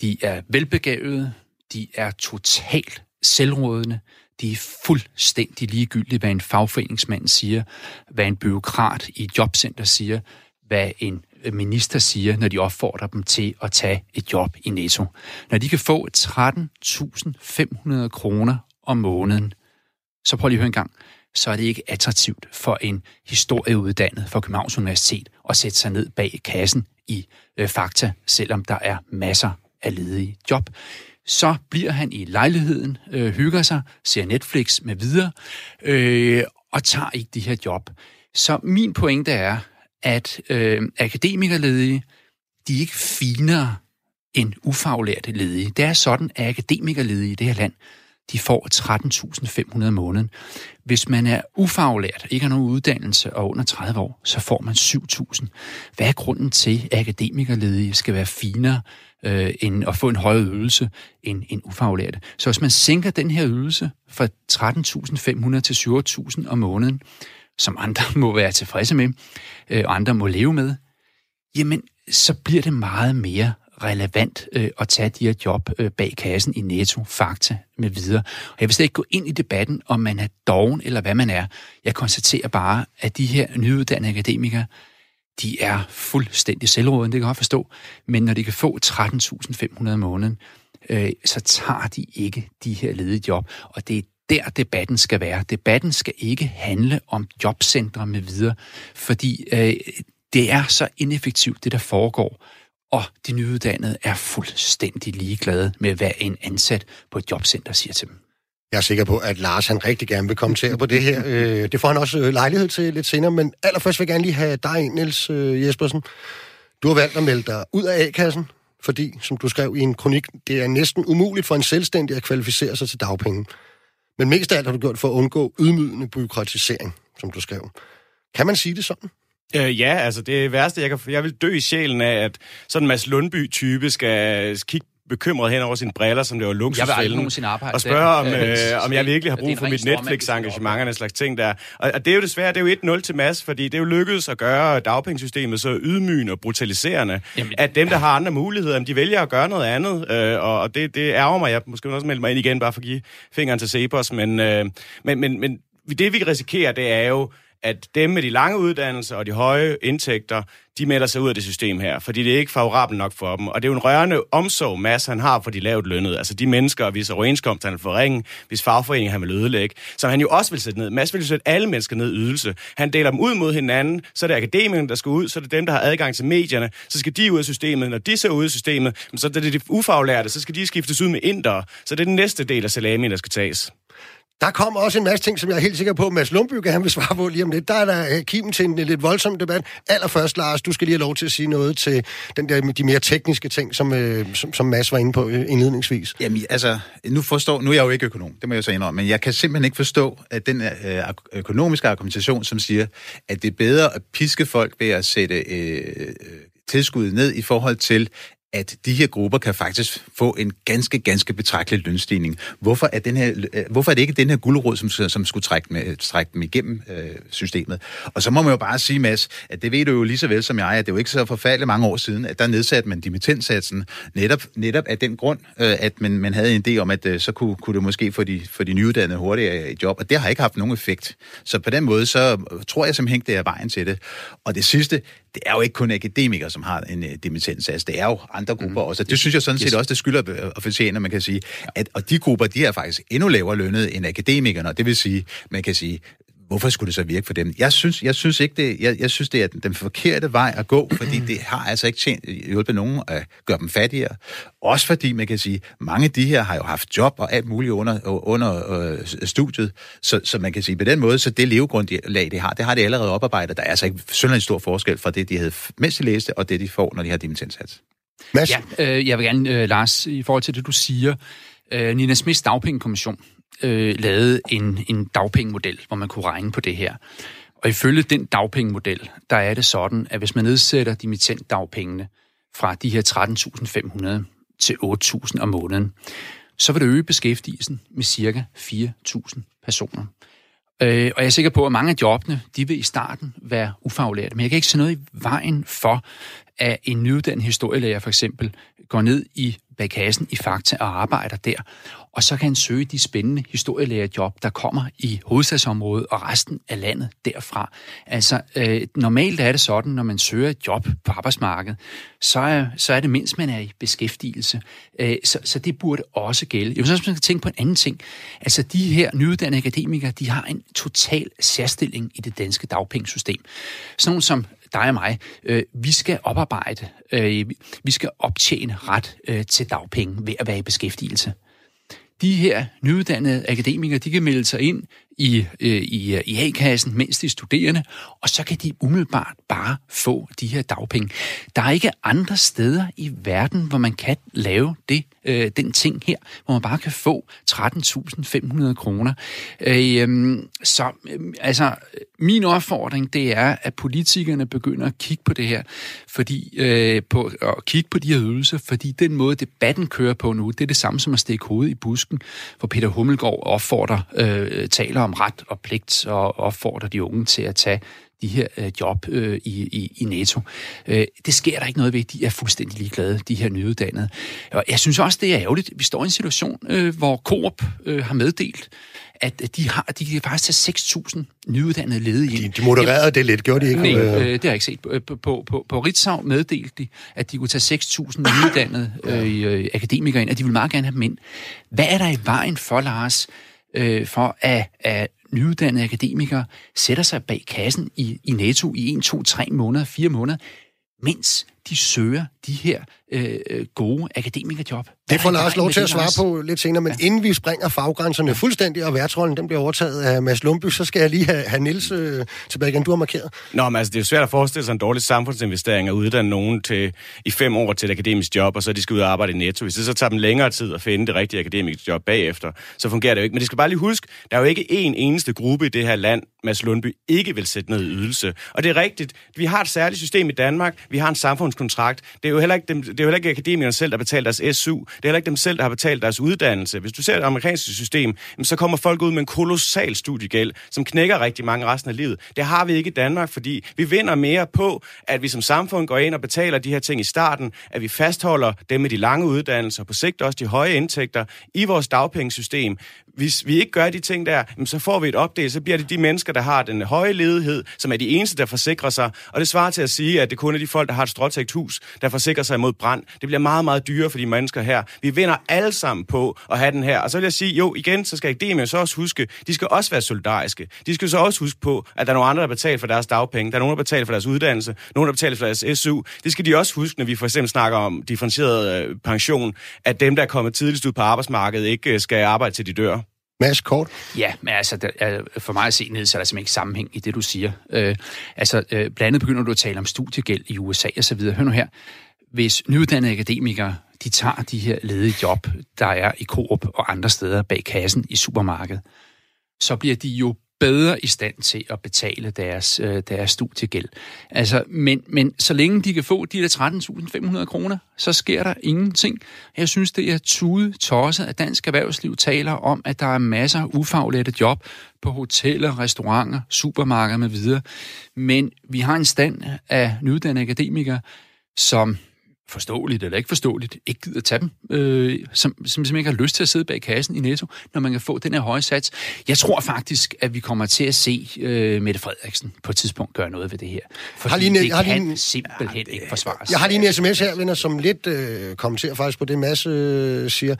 S5: de er velbegavede, de er totalt selvrådende, de er fuldstændig ligegyldige, hvad en fagforeningsmand siger, hvad en byråkrat i et jobcenter siger, hvad en minister siger, når de opfordrer dem til at tage et job i Netto. Når de kan få 13.500 kroner om måneden, så prøv lige at høre en gang, så er det ikke attraktivt for en historieuddannet fra Københavns Universitet at sætte sig ned bag kassen i øh, Fakta, selvom der er masser af ledige job. Så bliver han i lejligheden, øh, hygger sig, ser Netflix med videre, øh, og tager ikke de her job. Så min pointe er, at øh, akademikerledige, de er ikke finere end ufaglærte ledige. Det er sådan, at akademikerledige i det her land, de får 13.500 om måneden. Hvis man er ufaglært, ikke har nogen uddannelse og under 30 år, så får man 7.000. Hvad er grunden til, at akademikerledige skal være finere øh, end at få en højere ydelse end en ufaglært? Så hvis man sænker den her ydelse fra 13.500 til 7.000 om måneden, som andre <laughs> må være tilfredse med, øh, og andre må leve med, jamen, så bliver det meget mere relevant øh, at tage de her job øh, bag kassen i Netto, Fakta med videre. Og jeg vil slet ikke gå ind i debatten, om man er doven eller hvad man er. Jeg konstaterer bare, at de her nyuddannede akademikere, de er fuldstændig selvrådende, det kan jeg godt forstå. Men når de kan få 13.500 om måneden, øh, så tager de ikke de her ledige job. Og det er der debatten skal være. Debatten skal ikke handle om jobcentre med videre, fordi øh, det er så ineffektivt, det der foregår, og de nyuddannede er fuldstændig ligeglade med, hvad en ansat på et jobcenter siger til dem.
S1: Jeg er sikker på, at Lars han rigtig gerne vil kommentere på det her. Øh, det får han også øh, lejlighed til lidt senere, men allerførst vil jeg gerne lige have dig, Niels øh, Jespersen. Du har valgt at melde dig ud af A-kassen, fordi, som du skrev i en kronik, det er næsten umuligt for en selvstændig at kvalificere sig til dagpenge. Men mest af alt har du gjort for at undgå ydmygende byråkratisering, som du skrev. Kan man sige det sådan?
S4: Øh, ja, altså det værste, jeg kan... Jeg vil dø i sjælen af, at sådan en Mads Lundby-type skal kigge bekymret hen over sine briller, som det var luksusfælden, og spørge, om, øh, om jeg virkelig har brug for mit Netflix-engagement og en slags ting der. Og, og det er jo desværre, det er jo 1-0 til Mads, fordi det er jo lykkedes at gøre dagpengesystemet så ydmygende og brutaliserende, Jamen, at dem, der har andre muligheder, de vælger at gøre noget andet, øh, og, og det, det ærger mig. Jeg måske også melde mig ind igen, bare for at give fingeren til Cepos, men, øh, men, men, men det vi risikerer, det er jo, at dem med de lange uddannelser og de høje indtægter, de melder sig ud af det system her, fordi det er ikke favorabelt nok for dem. Og det er jo en rørende omsorg, Mads han har for de lavt lønnede. Altså de mennesker, hvis overenskomst han vil forringe, hvis fagforeningen han vil ødelægge, som han jo også vil sætte ned. Mads vil jo sætte alle mennesker ned i ydelse. Han deler dem ud mod hinanden, så er det akademikerne, der skal ud, så er det dem, der har adgang til medierne, så skal de ud af systemet. Når de så ud af systemet, så er det de ufaglærte, så skal de skiftes ud med indere. Så det er den næste del af salamien, der skal tages.
S1: Der kommer også en masse ting, som jeg er helt sikker på, at Mads Lundby han vil svare på lige om lidt. Der er der øh, kimen til en lidt voldsom debat. Allerførst, Lars, du skal lige have lov til at sige noget til den der, de mere tekniske ting, som, øh, som, som Mads var inde på øh, indledningsvis.
S3: Jamen, altså, nu, forstår, nu er jeg jo ikke økonom, det må jeg så indrømme, men jeg kan simpelthen ikke forstå, at den økonomiske argumentation, som siger, at det er bedre at piske folk ved at sætte øh, tilskuddet ned i forhold til, at de her grupper kan faktisk få en ganske, ganske betragtelig lønstigning. Hvorfor er, den her, øh, hvorfor er det ikke den her guldråd, som, som skulle trække, med, trække dem igennem øh, systemet? Og så må man jo bare sige, Mads, at det ved du jo lige så vel som jeg, at det er jo ikke så forfærdeligt mange år siden, at der nedsatte man dimittentsatsen netop, netop af den grund, øh, at man, man havde en idé om, at øh, så kunne, kunne det måske få de, få de nyuddannede hurtigere i job, og det har ikke haft nogen effekt. Så på den måde, så tror jeg simpelthen, det er vejen til det. Og det sidste, det er jo ikke kun akademikere, som har en uh, dimittenssats. Det er jo andre grupper mm. også. Det synes jeg sådan set yes. også, det skylder at fortjene, man kan sige. At, og de grupper, de er faktisk endnu lavere lønnet end akademikerne. Det vil sige, man kan sige, hvorfor skulle det så virke for dem? Jeg synes, jeg synes ikke, det, jeg, jeg synes, det er den forkerte vej at gå, fordi det har altså ikke tjent, hjulpet nogen at gøre dem fattigere. Også fordi, man kan sige, mange af de her har jo haft job og alt muligt under, under øh, studiet, så, så man kan sige, på den måde, så det levegrundlag, de har, det har de allerede oparbejdet. Der er altså ikke synderligt stor forskel fra det, de havde, mens de læste, og det, de får, når de har dimittenssats.
S5: Mads? Ja, øh, jeg vil gerne, øh, Lars, i forhold til det, du siger, øh, Nina Smiths dagpengekommission øh, lavet en, en dagpengemodel, hvor man kunne regne på det her. Og ifølge den dagpengemodel, der er det sådan, at hvis man nedsætter dimittentdagpengene fra de her 13.500 til 8.000 om måneden, så vil det øge beskæftigelsen med cirka 4.000 personer. Øh, og jeg er sikker på, at mange af jobbene, de vil i starten være ufaglærte. Men jeg kan ikke se noget i vejen for, at en nyuddannet historielærer for eksempel går ned i bagkassen i Fakta og arbejder der. Og så kan han søge de spændende historielærerjob, der kommer i hovedstadsområdet og resten af landet derfra. Altså, øh, normalt er det sådan, når man søger et job på arbejdsmarkedet, så er, så er det mindst, man er i beskæftigelse. Øh, så, så det burde også gælde. Jeg vil også tænke på en anden ting. Altså, de her nyuddannede akademikere, de har en total særstilling i det danske dagpengesystem. Sådan nogle som dig og mig, øh, vi skal oparbejde, øh, vi skal optjene ret øh, til dagpenge ved at være i beskæftigelse. De her nyuddannede akademikere, de kan melde sig ind i, øh, i, øh, i A-kassen, mens de er studerende, og så kan de umiddelbart bare få de her dagpenge. Der er ikke andre steder i verden, hvor man kan lave det, øh, den ting her, hvor man bare kan få 13.500 kroner. Øh, øhm, så øh, altså, min opfordring, det er, at politikerne begynder at kigge på det her, fordi øh, på, at kigge på de her ydelser, fordi den måde, debatten kører på nu, det er det samme som at stikke hovedet i busken, hvor Peter Hummelgaard opfordrer, øh, taler om ret og pligt og opfordrer de unge til at tage de her øh, job øh, i, i, i Netto. Øh, det sker der ikke noget ved. De er fuldstændig ligeglade, de her nyuddannede. Og jeg synes også, det er ærgerligt. Vi står i en situation, øh, hvor Coop øh, har meddelt, at de har de kan faktisk tage 6.000 nyuddannede ledige
S1: ind. De, de modererede det lidt, gjorde de ikke?
S5: Nej, øh, det har jeg ikke set. På, på, på, på Ritzau meddelte de, at de kunne tage 6.000 nyuddannede øh, akademikere ind, og de vil meget gerne have dem ind. Hvad er der i vejen for, Lars, øh, for at, at nyuddannede akademikere sætter sig bag kassen i, i Netto i 1, 2, 3 måneder, 4 måneder, mens de søger de her øh, øh gode akademikerjob.
S1: Det får Lars lov til at svare på lidt senere, men ja. inden vi springer faggrænserne fuldstændig, og værtrollen den bliver overtaget af Mads Lundby, så skal jeg lige have, have Niels øh, tilbage igen. Du har markeret.
S4: Nå, men altså, det er jo svært at forestille sig en dårlig samfundsinvestering at uddanne nogen til, i fem år til et akademisk job, og så de skal ud og arbejde i Netto. Hvis det så tager dem længere tid at finde det rigtige akademiske job bagefter, så fungerer det jo ikke. Men det skal bare lige huske, der er jo ikke en eneste gruppe i det her land, Mads Lundby ikke vil sætte ned i ydelse. Og det er rigtigt. Vi har et særligt system i Danmark. Vi har en samfundskontrakt. Det er jo heller ikke, dem, det er heller ikke akademikerne selv, der betaler deres SU. Det er heller ikke dem selv, der har betalt deres uddannelse. Hvis du ser det amerikanske system, så kommer folk ud med en kolossal studiegæld, som knækker rigtig mange resten af livet. Det har vi ikke i Danmark, fordi vi vinder mere på, at vi som samfund går ind og betaler de her ting i starten, at vi fastholder dem med de lange uddannelser, på sigt også de høje indtægter i vores dagpengesystem hvis vi ikke gør de ting der, så får vi et opdel, så bliver det de mennesker, der har den høje ledighed, som er de eneste, der forsikrer sig. Og det svarer til at sige, at det kun er de folk, der har et stråtægt hus, der forsikrer sig imod brand. Det bliver meget, meget dyrere for de mennesker her. Vi vinder alle sammen på at have den her. Og så vil jeg sige, jo, igen, så skal akademikerne så også huske, de skal også være solidariske. De skal så også huske på, at der er nogle andre, der betaler for deres dagpenge. Der er nogen, der betaler for deres uddannelse. Nogen, der betaler for deres SU. Det skal de også huske, når vi for eksempel snakker om differentieret øh, pension, at dem, der er kommet tidligst ud på arbejdsmarkedet, ikke øh, skal arbejde til de dør.
S1: Mads, kort?
S5: Ja, men altså, der, for mig at se ned, så er der simpelthen ikke sammenhæng i det, du siger. Øh, altså, øh, blandt andet begynder du at tale om studiegæld i USA og så videre. Hør nu her. Hvis nyuddannede akademikere, de tager de her ledige job, der er i Coop og andre steder bag kassen i supermarkedet, så bliver de jo bedre i stand til at betale deres, øh, deres studiegæld. Altså, men, men så længe de kan få de der 13.500 kroner, så sker der ingenting. Jeg synes, det er tude tosset, at dansk erhvervsliv taler om, at der er masser af ufaglærte job på hoteller, restauranter, supermarkeder med videre. Men vi har en stand af nyuddannede akademikere, som forståeligt eller ikke forståeligt, ikke gider tage dem, øh, som, som simpelthen ikke har lyst til at sidde bag kassen i Netto, når man kan få den her høje sats. Jeg tror faktisk, at vi kommer til at se øh, Mette Frederiksen på et tidspunkt gøre noget ved det her. Fordi har lige, det har kan lige, simpelthen ja, ikke forsvares.
S1: Jeg har lige en sms her, venner, som lidt øh, kommenterer faktisk på det, Mads øh, siger.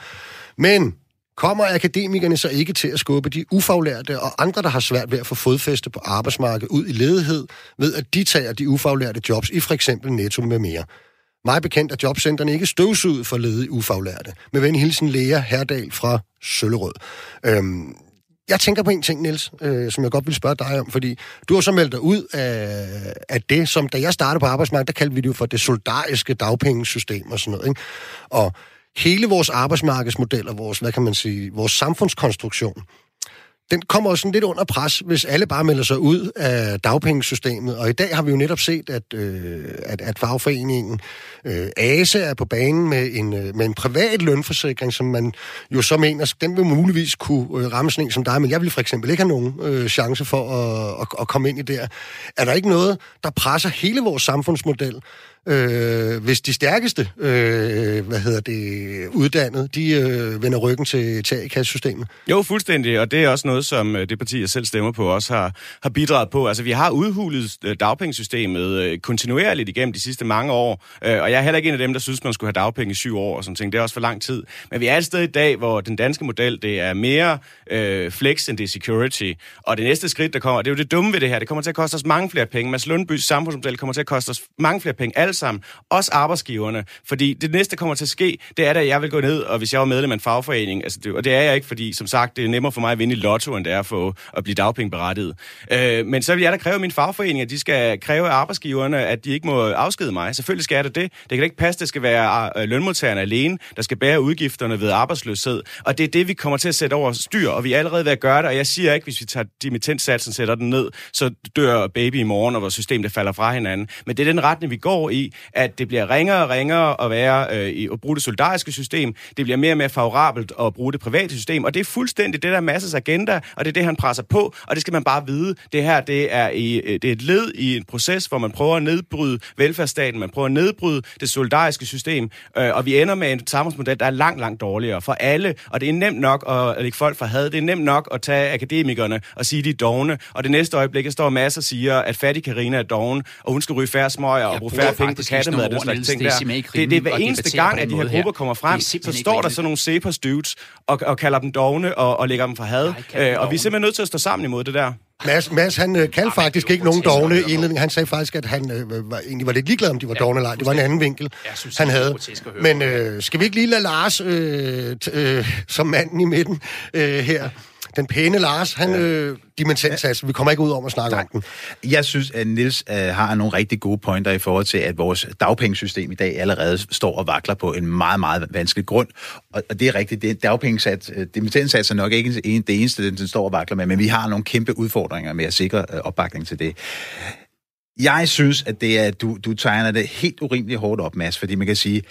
S1: Men Kommer akademikerne så ikke til at skubbe de ufaglærte og andre, der har svært ved at få fodfæste på arbejdsmarkedet ud i ledighed, ved at de tager de ufaglærte jobs i for eksempel Netto med mere? Mig bekendt er jobcentrene ikke støvsuget for ledige ufaglærte. Med ven hilsen Lea Herdal fra Søllerød. Øhm, jeg tænker på en ting, Niels, øh, som jeg godt vil spørge dig om, fordi du har så meldt dig ud af, af det, som da jeg startede på arbejdsmarkedet, der kaldte vi det jo for det solidariske dagpengesystem og sådan noget. Ikke? Og hele vores arbejdsmarkedsmodel og vores, hvad kan man sige, vores samfundskonstruktion, den kommer også sådan lidt under pres, hvis alle bare melder sig ud af dagpengesystemet. Og i dag har vi jo netop set, at, øh, at, at fagforeningen øh, ASE er på banen med en, øh, med en privat lønforsikring, som man jo så mener, den vil muligvis kunne øh, ramme sådan en som dig, men jeg vil for eksempel ikke have nogen øh, chance for at, at, at komme ind i det Er der ikke noget, der presser hele vores samfundsmodel? Øh, hvis de stærkeste, øh, hvad hedder det, uddannede, de øh, vender ryggen til, til A-kassesystemet?
S4: Jo, fuldstændig, og det er også noget, som øh, det parti, jeg selv stemmer på, også har, har bidraget på. Altså, vi har udhulet øh, dagpengesystemet øh, kontinuerligt igennem de sidste mange år, øh, og jeg er heller ikke en af dem, der synes, man skulle have dagpenge i syv år og sådan ting. Det er også for lang tid. Men vi er et sted i dag, hvor den danske model, det er mere øh, flex end det security. Og det næste skridt, der kommer, det er jo det dumme ved det her. Det kommer til at koste os mange flere penge. Mads Lundbys samfundsmodel kommer til at koste os mange flere penge. Alt sammen. Også arbejdsgiverne. Fordi det næste kommer til at ske, det er, at jeg vil gå ned, og hvis jeg var medlem af en fagforening, altså det, og det er jeg ikke, fordi som sagt, det er nemmere for mig at vinde i lotto, end det er for at blive dagpengeberettiget. Øh, men så vil jeg da kræve min fagforening, at de skal kræve af arbejdsgiverne, at de ikke må afskede mig. Selvfølgelig skal det det. Det kan ikke passe, det skal være øh, lønmodtagerne alene, der skal bære udgifterne ved arbejdsløshed. Og det er det, vi kommer til at sætte over styr, og vi er allerede ved at gøre det. Og jeg siger ikke, hvis vi tager dimittentsatsen sætter den ned, så dør baby i morgen, og vores system det falder fra hinanden. Men det er den retning, vi går i, i, at det bliver ringere og ringere at være øh, i at bruge det solidariske system. Det bliver mere og mere favorabelt at bruge det private system, og det er fuldstændig det der masses agenda, og det er det, han presser på, og det skal man bare vide. Det her, det er, i, øh, det er et led i en proces, hvor man prøver at nedbryde velfærdsstaten, man prøver at nedbryde det solidariske system, øh, og vi ender med en samfundsmodel, der er langt, langt dårligere for alle, og det er nemt nok at lægge folk for had, det er nemt nok at tage akademikerne og sige, de er dogne, og det næste øjeblik, der står masser og siger, at fattig Karina er doven, og hun skal ryge færre smøger og bruge færre penge på kattemad og den slags ting der. Det, det er hver eneste gang, at de her grupper kommer frem, så står der sådan nogle cepos dudes og, og kalder dem dogne og, og lægger dem for had. Øh, og vi er simpelthen nødt til at stå sammen imod det der.
S1: Mads, Mads han øh, kaldte faktisk ikke nogen dogne i indledningen. Han sagde faktisk, at han øh, var, egentlig var lidt ligeglad, om de var ja, dogne eller ej. Det var en anden vinkel, synes, han havde. Men øh, skal vi ikke lige lade Lars, øh, øh, som manden i midten øh, her, den pæne Lars, han ja. øh, dimensionssats. Vi kommer ikke ud om at snakke Nej. om den.
S3: Jeg synes, at Nils øh, har nogle rigtig gode pointer i forhold til, at vores dagpengesystem i dag allerede står og vakler på en meget, meget vanskelig grund. Og, og det er rigtigt, det er dagpengesats, øh, dimensionssats er nok ikke det eneste, den, den står og vakler med, men vi har nogle kæmpe udfordringer med at sikre øh, opbakning til det. Jeg synes, at det er, du, du tegner det helt urimeligt hårdt op, Mads, fordi man kan sige,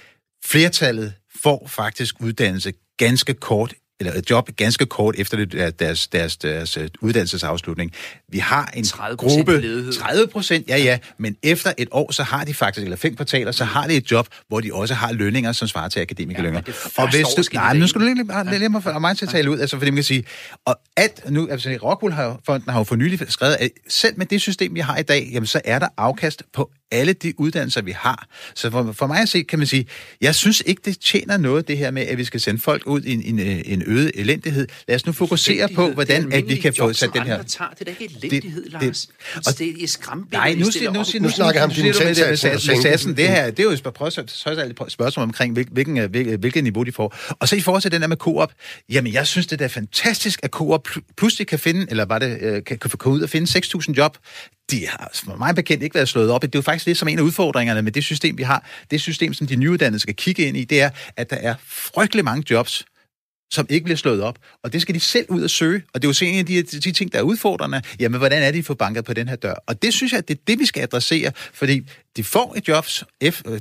S3: flertallet får faktisk uddannelse ganske kort eller et job ganske kort efter det, deres, deres, deres, øh, uddannelsesafslutning. Vi har en 30 gruppe... Ledighed. 30 procent, ja ja, men efter et år, så har de faktisk, eller fem kvartaler, så har de et job, hvor de også har lønninger, som svarer til akademikerlønninger. Ja, og hvis du... Nej, nu skal du lige lade ja. mig for mig til at tale ud, altså fordi man kan sige, og at nu, altså Rockwool har, fonden har jo for nylig skrevet, at selv med det system, vi har i dag, jamen så er der afkast på alle de uddannelser, vi har. Så for, for mig at se, kan man sige, jeg synes ikke, det tjener noget, det her med, at vi skal sende folk ud i en, en, en øget elendighed. Lad os nu fokusere på, hvordan at vi kan få sat den her...
S5: Tager. Det er da ikke elendighed, det, Lars. Det, og det er skræmmebilleder,
S3: Nej, nu, nu, nu, nu, nu snakker han om satsen. Det her, det er jo et spørgsmål omkring, hvilken, hvilken, hvilken niveau de får. Og så i forhold til den der med Coop, jamen jeg synes, det er fantastisk, at Coop pludselig kan finde, eller var det, øh, kan, kan komme ud og finde 6.000 job de har for mig bekendt ikke været slået op. Det er jo faktisk det, som en af udfordringerne med det system, vi har. Det system, som de nyuddannede skal kigge ind i, det er, at der er frygtelig mange jobs, som ikke bliver slået op. Og det skal de selv ud og søge. Og det er jo en af de, de ting, der er udfordrende. Jamen, hvordan er de får banket på den her dør? Og det synes jeg, at det er det, vi skal adressere. Fordi de får et job,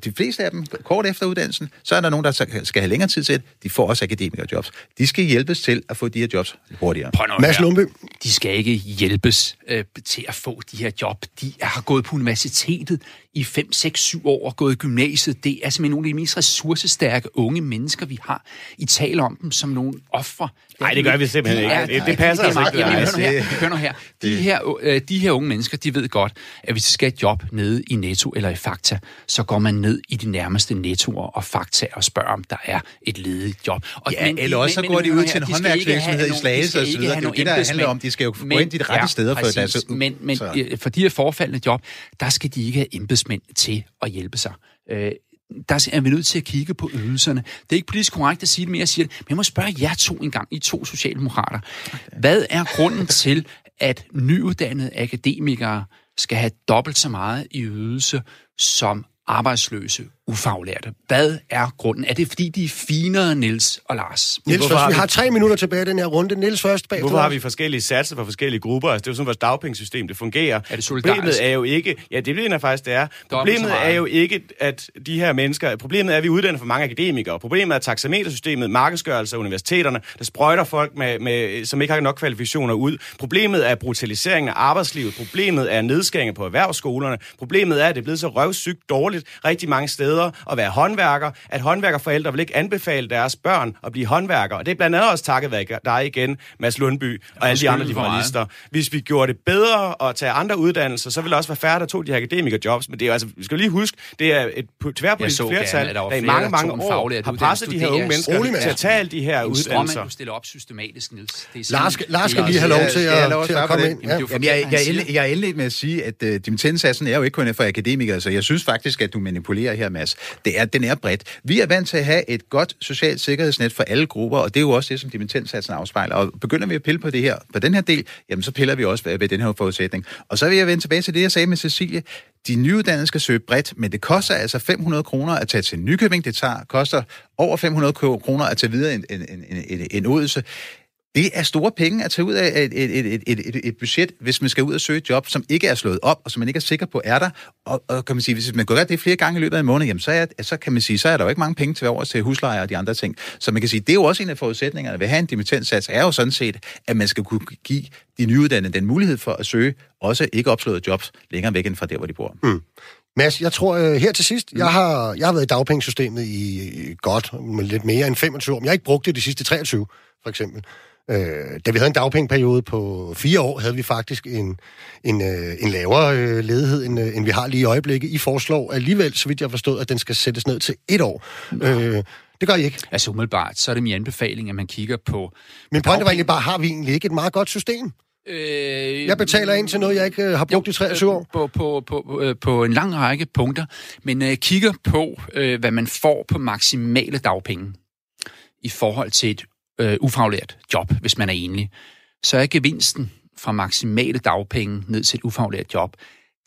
S3: de fleste af dem, kort efter uddannelsen, så er der nogen, der skal have længere tid til det. De får også akademikerjobs. De skal hjælpes til at få de her jobs hurtigere.
S1: Mads Lumby.
S5: De skal ikke hjælpes øh, til at få de her job. De har gået på universitetet i 5, 6, 7 år og gået i gymnasiet. Det er simpelthen nogle af de mest ressourcestærke unge mennesker, vi har. I taler om dem som nogle ofre.
S4: Nej, det gør vi simpelthen ikke. Er, det, det passer altså ikke.
S5: Jamen, hør nu her. Hør nu her. De, her øh, de her unge mennesker, de ved godt, at hvis de skal have et job nede i Netto eller i Fakta, så går man ned i de nærmeste nettoer og Fakta og spørger, om der er et ledigt job. Og,
S3: ja, men, eller også så går de ud til en håndværksvirksomhed i Slagelse så videre. Det er jo det, der handler om. De skal jo gå ind i de rette ja, steder for deres...
S5: Men, men for de her forfaldende job, der skal de ikke have embedsmænd til at hjælpe sig. Øh, der er vi nødt til at kigge på ydelserne. Det er ikke politisk korrekt at sige det, men jeg siger det. Men jeg må spørge jer to en gang, I to socialdemokrater. Hvad er grunden til, at nyuddannede akademikere skal have dobbelt så meget i ydelse som arbejdsløse ufaglærte. Hvad er grunden? Er det, fordi de er finere, Nils og Lars?
S1: Niels først, vi... vi har tre minutter tilbage i den her runde. Nils først
S4: bag. Hvorfor har vi forskellige satser for forskellige grupper? Altså, det er jo sådan, vores dagpengesystem det fungerer.
S5: Er det
S4: Problemet er jo ikke... Ja, det mener faktisk, det er. Problemet er jo ikke, at de her mennesker... Problemet er, at vi uddanner for mange akademikere. Problemet er taxametersystemet, markedsgørelse af universiteterne, der sprøjter folk, med, med, som ikke har nok kvalifikationer ud. Problemet er brutaliseringen af arbejdslivet. Problemet er nedskæringer på erhvervsskolerne. Problemet er, at det er blevet så røvsygt dårligt rigtig mange steder at være håndværker, at håndværkerforældre vil ikke anbefale deres børn at blive håndværkere. Og det er blandt andet også takket være dig igen, Mads Lundby og alle de andre liberalister. Hvis vi gjorde det bedre at tage andre uddannelser, så ville der også være færre, der tog de her akademikerjobs. Men det er altså, vi skal lige huske, det er et tværpolitisk flertal, der, der i mange, mange år har presset de her unge mennesker til at tage alle de her uddannelser.
S5: du stiller op systematisk, Niels.
S1: Lars, Lars skal lige have lov til at komme ind.
S3: Jeg er endelig med at sige, at uh, dimittendsatsen er jo ikke kun for akademikere, så jeg synes faktisk, skal du manipulerer her, Mads. Det er, den er bredt. Vi er vant til at have et godt socialt sikkerhedsnet for alle grupper, og det er jo også det, som dimittentsatsen afspejler. Og begynder vi at pille på det her, på den her del, jamen så piller vi også ved, ved den her forudsætning. Og så vil jeg vende tilbage til det, jeg sagde med Cecilie. De nyuddannede skal søge bredt, men det koster altså 500 kroner at tage til Nykøbing. Det tager, koster over 500 kroner at tage videre en, en, en, en, en Odense det er store penge at tage ud af et, et, et, et, et, et budget, hvis man skal ud og søge et job, som ikke er slået op, og som man ikke er sikker på er der. Og, og kan man sige, hvis man gør det flere gange i løbet af en måned, jamen så, er, så kan man sige, så er der jo ikke mange penge til over til husleje og de andre ting. Så man kan sige, det er jo også en af forudsætningerne ved at have en dimittentsats, er jo sådan set, at man skal kunne give de nyuddannede den mulighed for at søge også ikke opslåede jobs længere væk end fra der, hvor de bor. Mm.
S1: Mads, jeg tror uh, her til sidst, mm. jeg, har, jeg har været i dagpengesystemet i godt med lidt mere end 25 år, men jeg har ikke brugt det de sidste 23, for eksempel. Øh, da vi havde en dagpengeperiode på fire år, havde vi faktisk en, en, øh, en lavere øh, ledighed, end, øh, end vi har lige i øjeblikket. I foreslår alligevel, så vidt jeg forstået, at den skal sættes ned til et år. Øh, det gør I ikke.
S5: Altså umiddelbart, så er det min anbefaling, at man kigger på...
S1: Min pointe var egentlig bare, har vi egentlig ikke et meget godt system? Øh, jeg betaler ind til noget, jeg ikke øh, har brugt jo, i 23 år.
S5: På, på, på, øh, på en lang række punkter, men øh, kigger på, øh, hvad man får på maksimale dagpenge i forhold til et øh, ufaglært job, hvis man er enlig, så er gevinsten fra maksimale dagpenge ned til et ufaglært job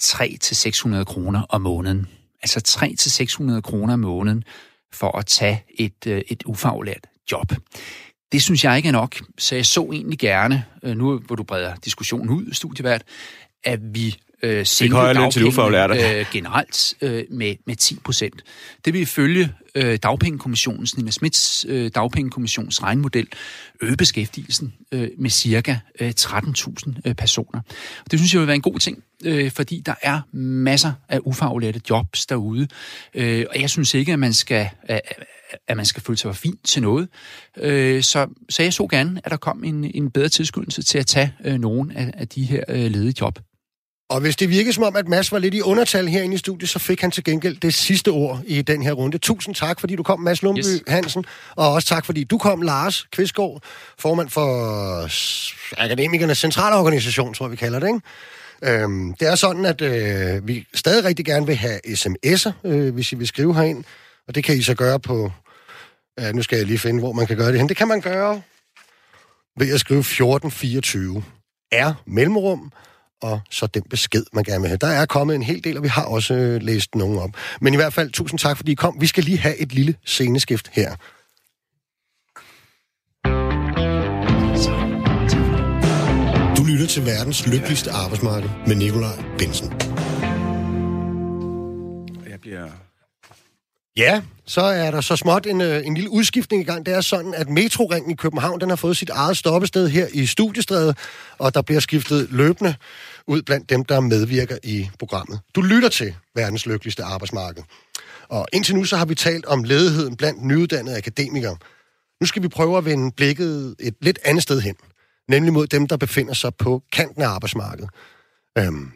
S5: 300-600 kroner om måneden. Altså 300-600 kroner om måneden for at tage et, øh, et ufaglært job. Det synes jeg ikke er nok, så jeg så egentlig gerne, øh, nu hvor du breder diskussionen ud, studievært, at vi øh, sænke dagpengene øh, generelt øh, med, med 10 procent. Det vil ifølge øh, dagpengekommissionens, Nina Smits øh, dagpengekommissions regnmodel, øge beskæftigelsen øh, med cirka øh, 13.000 øh, personer. Og det synes jeg vil være en god ting, øh, fordi der er masser af ufaglærte jobs derude, øh, og jeg synes ikke, at man skal... Øh, at man skal føle sig for fint til noget. Øh, så, så jeg så gerne, at der kom en, en bedre tilskyndelse til at tage øh, nogle af, af de her øh, ledige job.
S1: Og hvis det virker som om, at Mads var lidt i undertal herinde i studiet, så fik han til gengæld det sidste ord i den her runde. Tusind tak, fordi du kom, Mads Lundby yes. Hansen. Og også tak, fordi du kom, Lars Kvistgaard, formand for Akademikernes Centralorganisation, tror jeg, vi kalder det, ikke? Øhm, det er sådan, at øh, vi stadig rigtig gerne vil have sms'er, øh, hvis I vil skrive herind. Og det kan I så gøre på... Øh, nu skal jeg lige finde, hvor man kan gøre det hen. Det kan man gøre ved at skrive 1424. Er mellemrum og så den besked, man gerne vil have. Der er kommet en hel del, og vi har også øh, læst nogen op. Men i hvert fald, tusind tak, fordi I kom. Vi skal lige have et lille sceneskift her. Du lytter til verdens lykkeligste arbejdsmarked med Nikolaj Bensen. Ja, så er der så småt en, øh, en lille udskiftning i gang. Det er sådan, at metroringen i København, den har fået sit eget stoppested her i Studiestræde, og der bliver skiftet løbende ud blandt dem, der medvirker i programmet. Du lytter til verdens lykkeligste arbejdsmarked. Og indtil nu så har vi talt om ledigheden blandt nyuddannede akademikere. Nu skal vi prøve at vende blikket et lidt andet sted hen, nemlig mod dem, der befinder sig på kanten af arbejdsmarkedet. Øhm,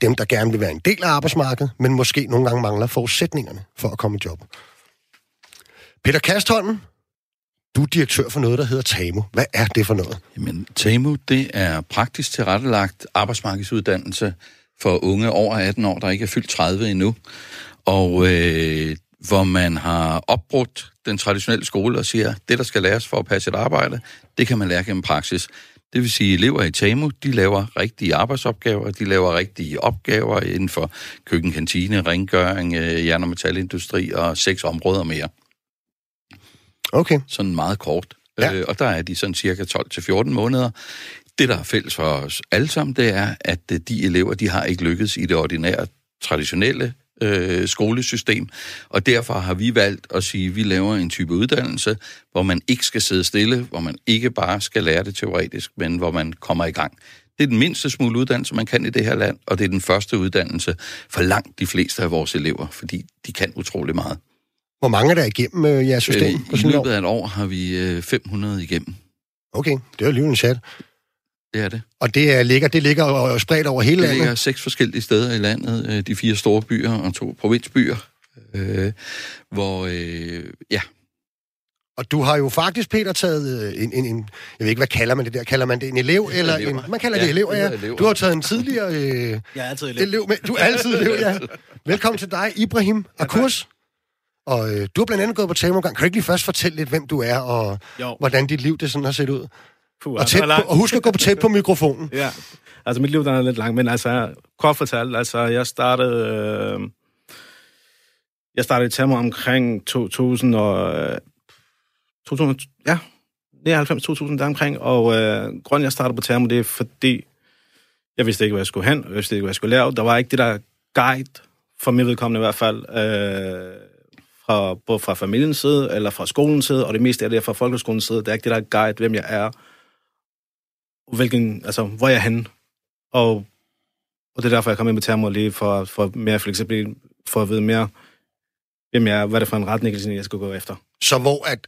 S1: dem, der gerne vil være en del af arbejdsmarkedet, men måske nogle gange mangler forudsætningerne for at komme i job. Peter Kastholm, du er direktør for noget, der hedder TAMU. Hvad er det for noget?
S6: Jamen, TAMU, det er praktisk tilrettelagt arbejdsmarkedsuddannelse for unge over 18 år, der ikke er fyldt 30 endnu. Og øh, hvor man har opbrudt den traditionelle skole og siger, det, der skal læres for at passe et arbejde, det kan man lære gennem praksis. Det vil sige, at elever i TAMU, de laver rigtige arbejdsopgaver, de laver rigtige opgaver inden for køkken, kantine, rengøring, øh, jern- og metalindustri og seks områder mere.
S1: Okay.
S6: Sådan meget kort. Ja. Øh, og der er de sådan cirka 12-14 måneder. Det, der er fælles for os alle sammen, det er, at øh, de elever, de har ikke lykkedes i det ordinære, traditionelle øh, skolesystem, og derfor har vi valgt at sige, at vi laver en type uddannelse, hvor man ikke skal sidde stille, hvor man ikke bare skal lære det teoretisk, men hvor man kommer i gang. Det er den mindste smule uddannelse, man kan i det her land, og det er den første uddannelse for langt de fleste af vores elever, fordi de kan utrolig meget.
S1: Hvor mange er der igennem øh, jeres system?
S6: Øh, I løbet af et år har vi øh, 500 igennem.
S1: Okay, det er lige en chat.
S6: Det er det.
S1: Og det er, ligger, det ligger og spredt over hele
S6: det
S1: landet?
S6: Det ligger seks forskellige steder i landet. Øh, de fire store byer og to provinsbyer. Øh, hvor, øh, ja,
S1: og du har jo faktisk, Peter, taget øh, en, en, en... Jeg ved ikke, hvad kalder man det der? Kalder man det en elev? Eller en, man kalder ja, det elever, ja. Du har taget en tidligere... Øh,
S7: jeg er altid elev.
S1: elev med, du er altid elev, ja. Velkommen til dig, Ibrahim Akurs. Og øh, du har blandt andet gået på Tamergang. Kan du ikke lige først fortælle lidt, hvem du er, og jo. hvordan dit liv det sådan har set ud? Puh, og, tæt på, og husk at gå på tæt på mikrofonen. <laughs>
S7: ja, altså mit liv der er lidt langt, men altså kort fortalt, altså jeg startede... Øh, jeg startede i Tamer omkring 2000 og... Øh, 2000, ja, 99-2000 omkring, og øh, grunden jeg startede på Thermo, det er fordi, jeg vidste ikke, hvad jeg skulle hen, jeg vidste ikke, hvad jeg skulle lave. Der var ikke det der guide, for mit vedkommende i hvert fald, øh, fra, både fra familiens side, eller fra skolens side, og det meste af det er fra folkeskolens side. Der er ikke det der guide, hvem jeg er, hvilken, altså, hvor jeg er henne. Og, og det er derfor, jeg kom ind med Thermo lige for, for mere fleksibilitet, for at vide mere, hvem jeg er, hvad det er for en retning, jeg skal gå efter.
S1: Så hvor at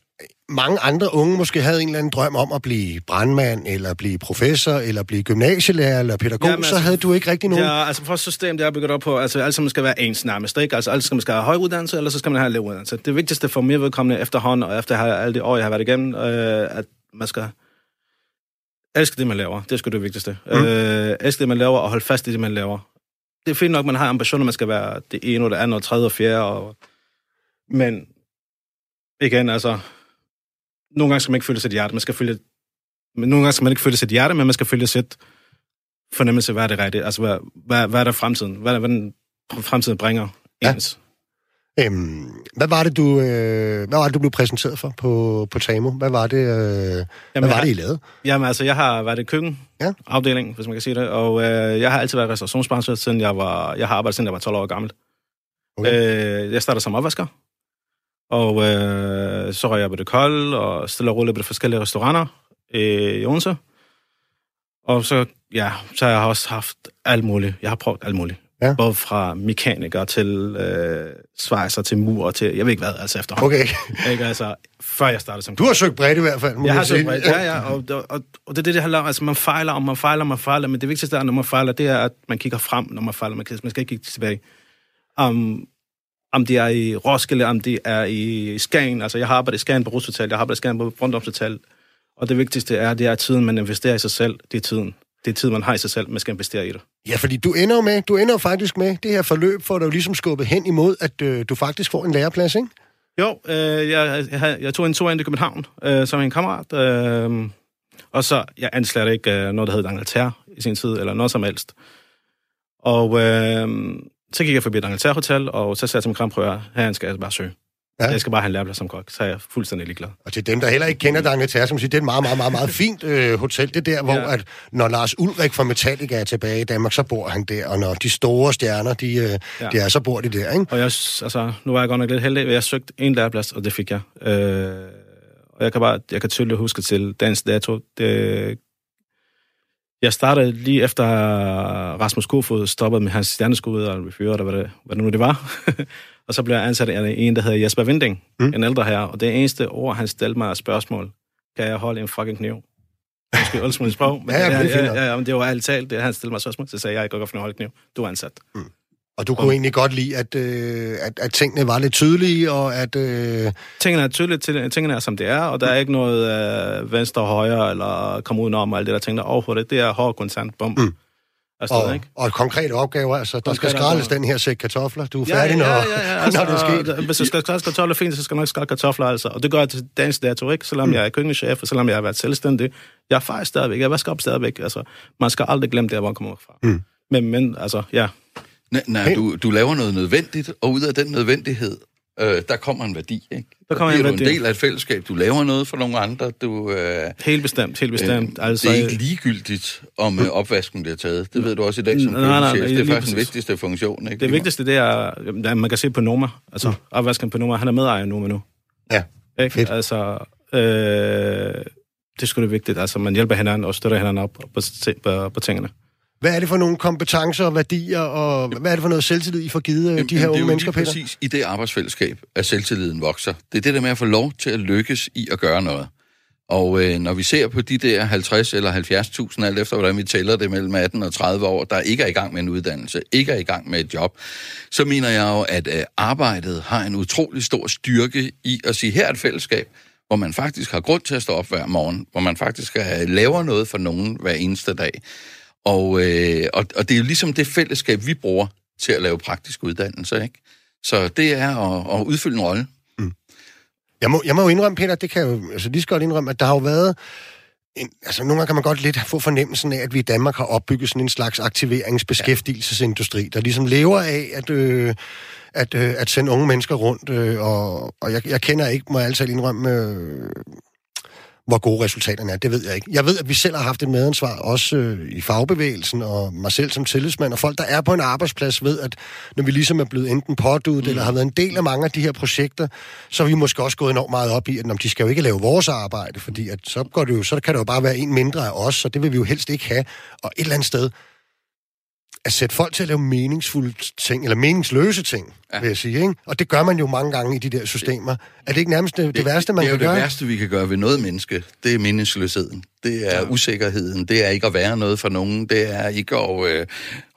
S1: mange andre unge måske havde en eller anden drøm om at blive brandmand, eller blive professor, eller blive gymnasielærer, eller pædagog, Jamen, så altså, havde du ikke rigtig nogen...
S7: Ja, altså for system, det er bygget op på, altså alt sammen skal være ens nærmest, ikke? Altså alt skal man skal have høj uddannelse, eller så skal man have lav uddannelse. Det vigtigste for mig vedkommende efterhånden, og efter alle de år, jeg har været igennem, øh, at man skal elske det, man laver. Det er sgu det vigtigste. Mm. Øh, elske det, man laver, og holde fast i det, man laver. Det er fint nok, man har ambitioner, man skal være det ene, og det andet, og tredje og fjerde, og... men igen, altså, nogle gange skal man ikke følge sit hjerte, man skal følge... Men nogle gange skal man ikke følge sit hjerte, men man skal følge sit fornemmelse, hvad er det rigtigt? Altså, hvad, hvad, hvad er der fremtiden? Hvad, hvad den fremtiden bringer ens?
S1: Øhm, hvad var det, du, øh, hvad var det, du blev præsenteret for på, på TAMO? Hvad var det, øh, jamen, hvad var det, I lavede?
S7: Jamen, altså, jeg har været i køkkenafdeling, ja. hvis man kan sige det, og øh, jeg har altid været restaurationsbranche, siden jeg var, jeg har arbejdet, siden jeg var 12 år gammel. Okay. Øh, jeg startede som opvasker, og øh, så røg jeg på det kold, og stille og roligt på de forskellige restauranter øh, i Odense. Og så, ja, så har jeg også haft alt muligt. Jeg har prøvet alt muligt. Ja. Både fra mekaniker til øh, svejser til mur til, jeg ved ikke hvad, altså efter.
S1: Okay. <laughs>
S7: Ikke, altså, før jeg startede som
S1: Du har søgt bredt i hvert fald,
S7: Jeg har søgt bredt, ja, ja. Og, og, og, og, det er det, det handler om. Altså, man fejler, og man fejler, og man fejler. Men det vigtigste er, når man fejler, det er, at man kigger frem, når man fejler. Man, kan, man skal ikke kigge tilbage. Um, om det er i Roskilde, om det er i Skagen. Altså, jeg har arbejdet i Skagen på Rushotel, jeg har arbejdet i Skagen på Brøndumshotel. Og det vigtigste er, det er tiden, man investerer i sig selv. Det er tiden. Det er tid, man har i sig selv, man skal investere i det.
S1: Ja, fordi du ender med, du ender faktisk med det her forløb, for at du ligesom skubbet hen imod, at øh, du faktisk får en læreplads, ikke?
S7: Jo, øh, jeg, jeg, jeg tog en tur ind i København øh, som en kammerat, øh, og så, jeg anslår ikke øh, noget, der hedder Angleterre i sin tid, eller noget som helst. Og øh, så gik jeg forbi et Angleterre Hotel, og så sagde jeg til min kramprøver, her skal jeg bare søge. Ja. Jeg skal bare have en læreplads som kok, så er jeg fuldstændig ligeglad.
S1: Og til dem, der heller ikke kender Angleterre, som siger, det er et meget, meget, meget, meget fint øh, hotel. Det er der, hvor ja. at, når Lars Ulrik fra Metallica er tilbage i Danmark, så bor han der. Og når de store stjerner, de, øh, ja. de er, så bor de der, ikke?
S7: Og jeg, altså, nu var jeg godt nok lidt heldig, jeg søgte en læreplads, og det fik jeg. Øh, og jeg kan bare, jeg kan tydeligt huske til dagens dato, det jeg startede lige efter Rasmus Kofod stoppede med hans stjerneskud og reviewer, eller hvad det, hvad det nu det var. <laughs> og så blev jeg ansat af en, der hedder Jesper Vinding, mm. en ældre her. Og det eneste ord, han stillede mig spørgsmål, kan jeg holde en fucking kniv? Måske oldsmule sprog, men, ja, ja, ja, ja, ja, men det var alt talt, det han stillede mig spørgsmål, så sagde jeg, jeg kan godt finde holde kniv. Du er ansat. Mm.
S1: Og du kunne egentlig godt lide, at, øh, at, at tingene var lidt tydelige, og at... Øh...
S7: Tingene er tydelige, tingene er som det er, og der er ikke noget øh, venstre og højre, eller komme udenom, og alt det der ting, der overhovedet. Det er hård konstant, bum. Mm.
S1: Altså, og, ikke? og konkrete opgaver, altså, der skal skraldes den her sæk kartofler. Du er færdig,
S7: ja,
S1: ja, <laughs>
S7: ja, ja, ja. Altså, når det er sket. Hvis der skal skraldes kartofler fint, så skal man nok skrælle kartofler, altså. Og det gør jeg til dagens dato, ikke? Selvom mm. jeg er køkkenchef, og selvom jeg har været selvstændig. Jeg er faktisk stadigvæk, jeg vasker op stadigvæk. Altså, man skal aldrig glemme det, hvor man kommer fra. Mm. Men, men, altså, ja.
S6: Nej, nej du, du laver noget nødvendigt, og ud af den nødvendighed, øh, der kommer en værdi, ikke? Der kommer en værdi. du en del af et fællesskab. Du laver noget for nogle andre. Du, øh,
S7: helt bestemt, helt bestemt.
S6: Øh, altså, det er ikke ligegyldigt, om øh, opvasken bliver taget. Det ved du også i dag som nej, nej, nej, Det er faktisk den vigtigste funktion, ikke?
S7: Det vigtigste, det er, at man kan se på Noma. Altså, mm. opvasken på Noma. Han er medejer af Noma nu.
S1: Ja,
S7: ikke? Fedt. Altså, øh, det er sgu det vigtigt. Altså, man hjælper hinanden og støtter hinanden op på, på, på tingene.
S1: Hvad er det for nogle kompetencer og værdier, og hvad er det for noget selvtillid, I får givet øh, Jamen, de her unge mennesker, Peter?
S6: Det er præcis i det arbejdsfællesskab, at selvtilliden vokser. Det er det der med at få lov til at lykkes i at gøre noget. Og øh, når vi ser på de der 50 eller 70.000, alt efter hvordan vi tæller det mellem 18 og 30 år, der ikke er i gang med en uddannelse, ikke er i gang med et job, så mener jeg jo, at øh, arbejdet har en utrolig stor styrke i at sige, her er et fællesskab, hvor man faktisk har grund til at stå op hver morgen, hvor man faktisk laver noget for nogen hver eneste dag. Og, øh, og, og det er jo ligesom det fællesskab, vi bruger til at lave praktisk uddannelse, ikke? Så det er at, at udfylde en rolle. Mm.
S1: Jeg, må, jeg må jo indrømme, Peter, det kan jeg jo altså lige så godt indrømme, at der har jo været... En, altså nogle gange kan man godt lidt få fornemmelsen af, at vi i Danmark har opbygget sådan en slags aktiveringsbeskæftigelsesindustri, der ligesom lever af at, øh, at, øh, at sende unge mennesker rundt. Øh, og og jeg, jeg kender ikke, må jeg altid indrømme, øh, hvor gode resultaterne er, det ved jeg ikke. Jeg ved, at vi selv har haft et medansvar, også øh, i fagbevægelsen, og mig selv som tillidsmand, og folk, der er på en arbejdsplads, ved, at når vi ligesom er blevet enten pådudet, mm. eller har været en del af mange af de her projekter, så har vi måske også gået enormt meget op i, at når de skal jo ikke lave vores arbejde, fordi at så, går det jo, så kan det jo bare være en mindre af os, så det vil vi jo helst ikke have. Og et eller andet sted, at sætte folk til at lave meningsfulde ting, eller meningsløse ting, ja. vil jeg sige. Ikke? Og det gør man jo mange gange i de der systemer. Er det ikke nærmest det, det, det værste, man kan gøre?
S6: Det er
S1: jo
S6: det værste, vi kan gøre ved noget menneske. Det er meningsløsheden. Det er ja. usikkerheden. Det er ikke at være noget for nogen. Det er ikke at, øh,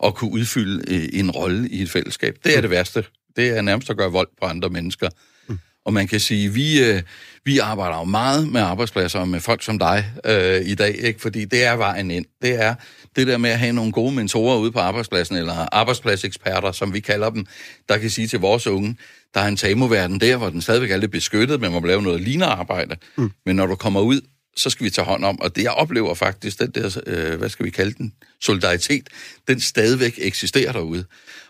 S6: at kunne udfylde øh, en rolle i et fællesskab. Det er mm. det værste. Det er nærmest at gøre vold på andre mennesker. Mm. Og man kan sige, vi, øh, vi arbejder jo meget med arbejdspladser og med folk som dig øh, i dag, ikke? fordi det er vejen ind. Det er det der med at have nogle gode mentorer ude på arbejdspladsen, eller arbejdspladseksperter, som vi kalder dem, der kan sige til vores unge, der er en tamoverden der, hvor den stadigvæk er lidt beskyttet, men man må lave noget lignende arbejde. Mm. Men når du kommer ud, så skal vi tage hånd om, og det jeg oplever faktisk, den der, øh, hvad skal vi kalde den, solidaritet, den stadigvæk eksisterer derude.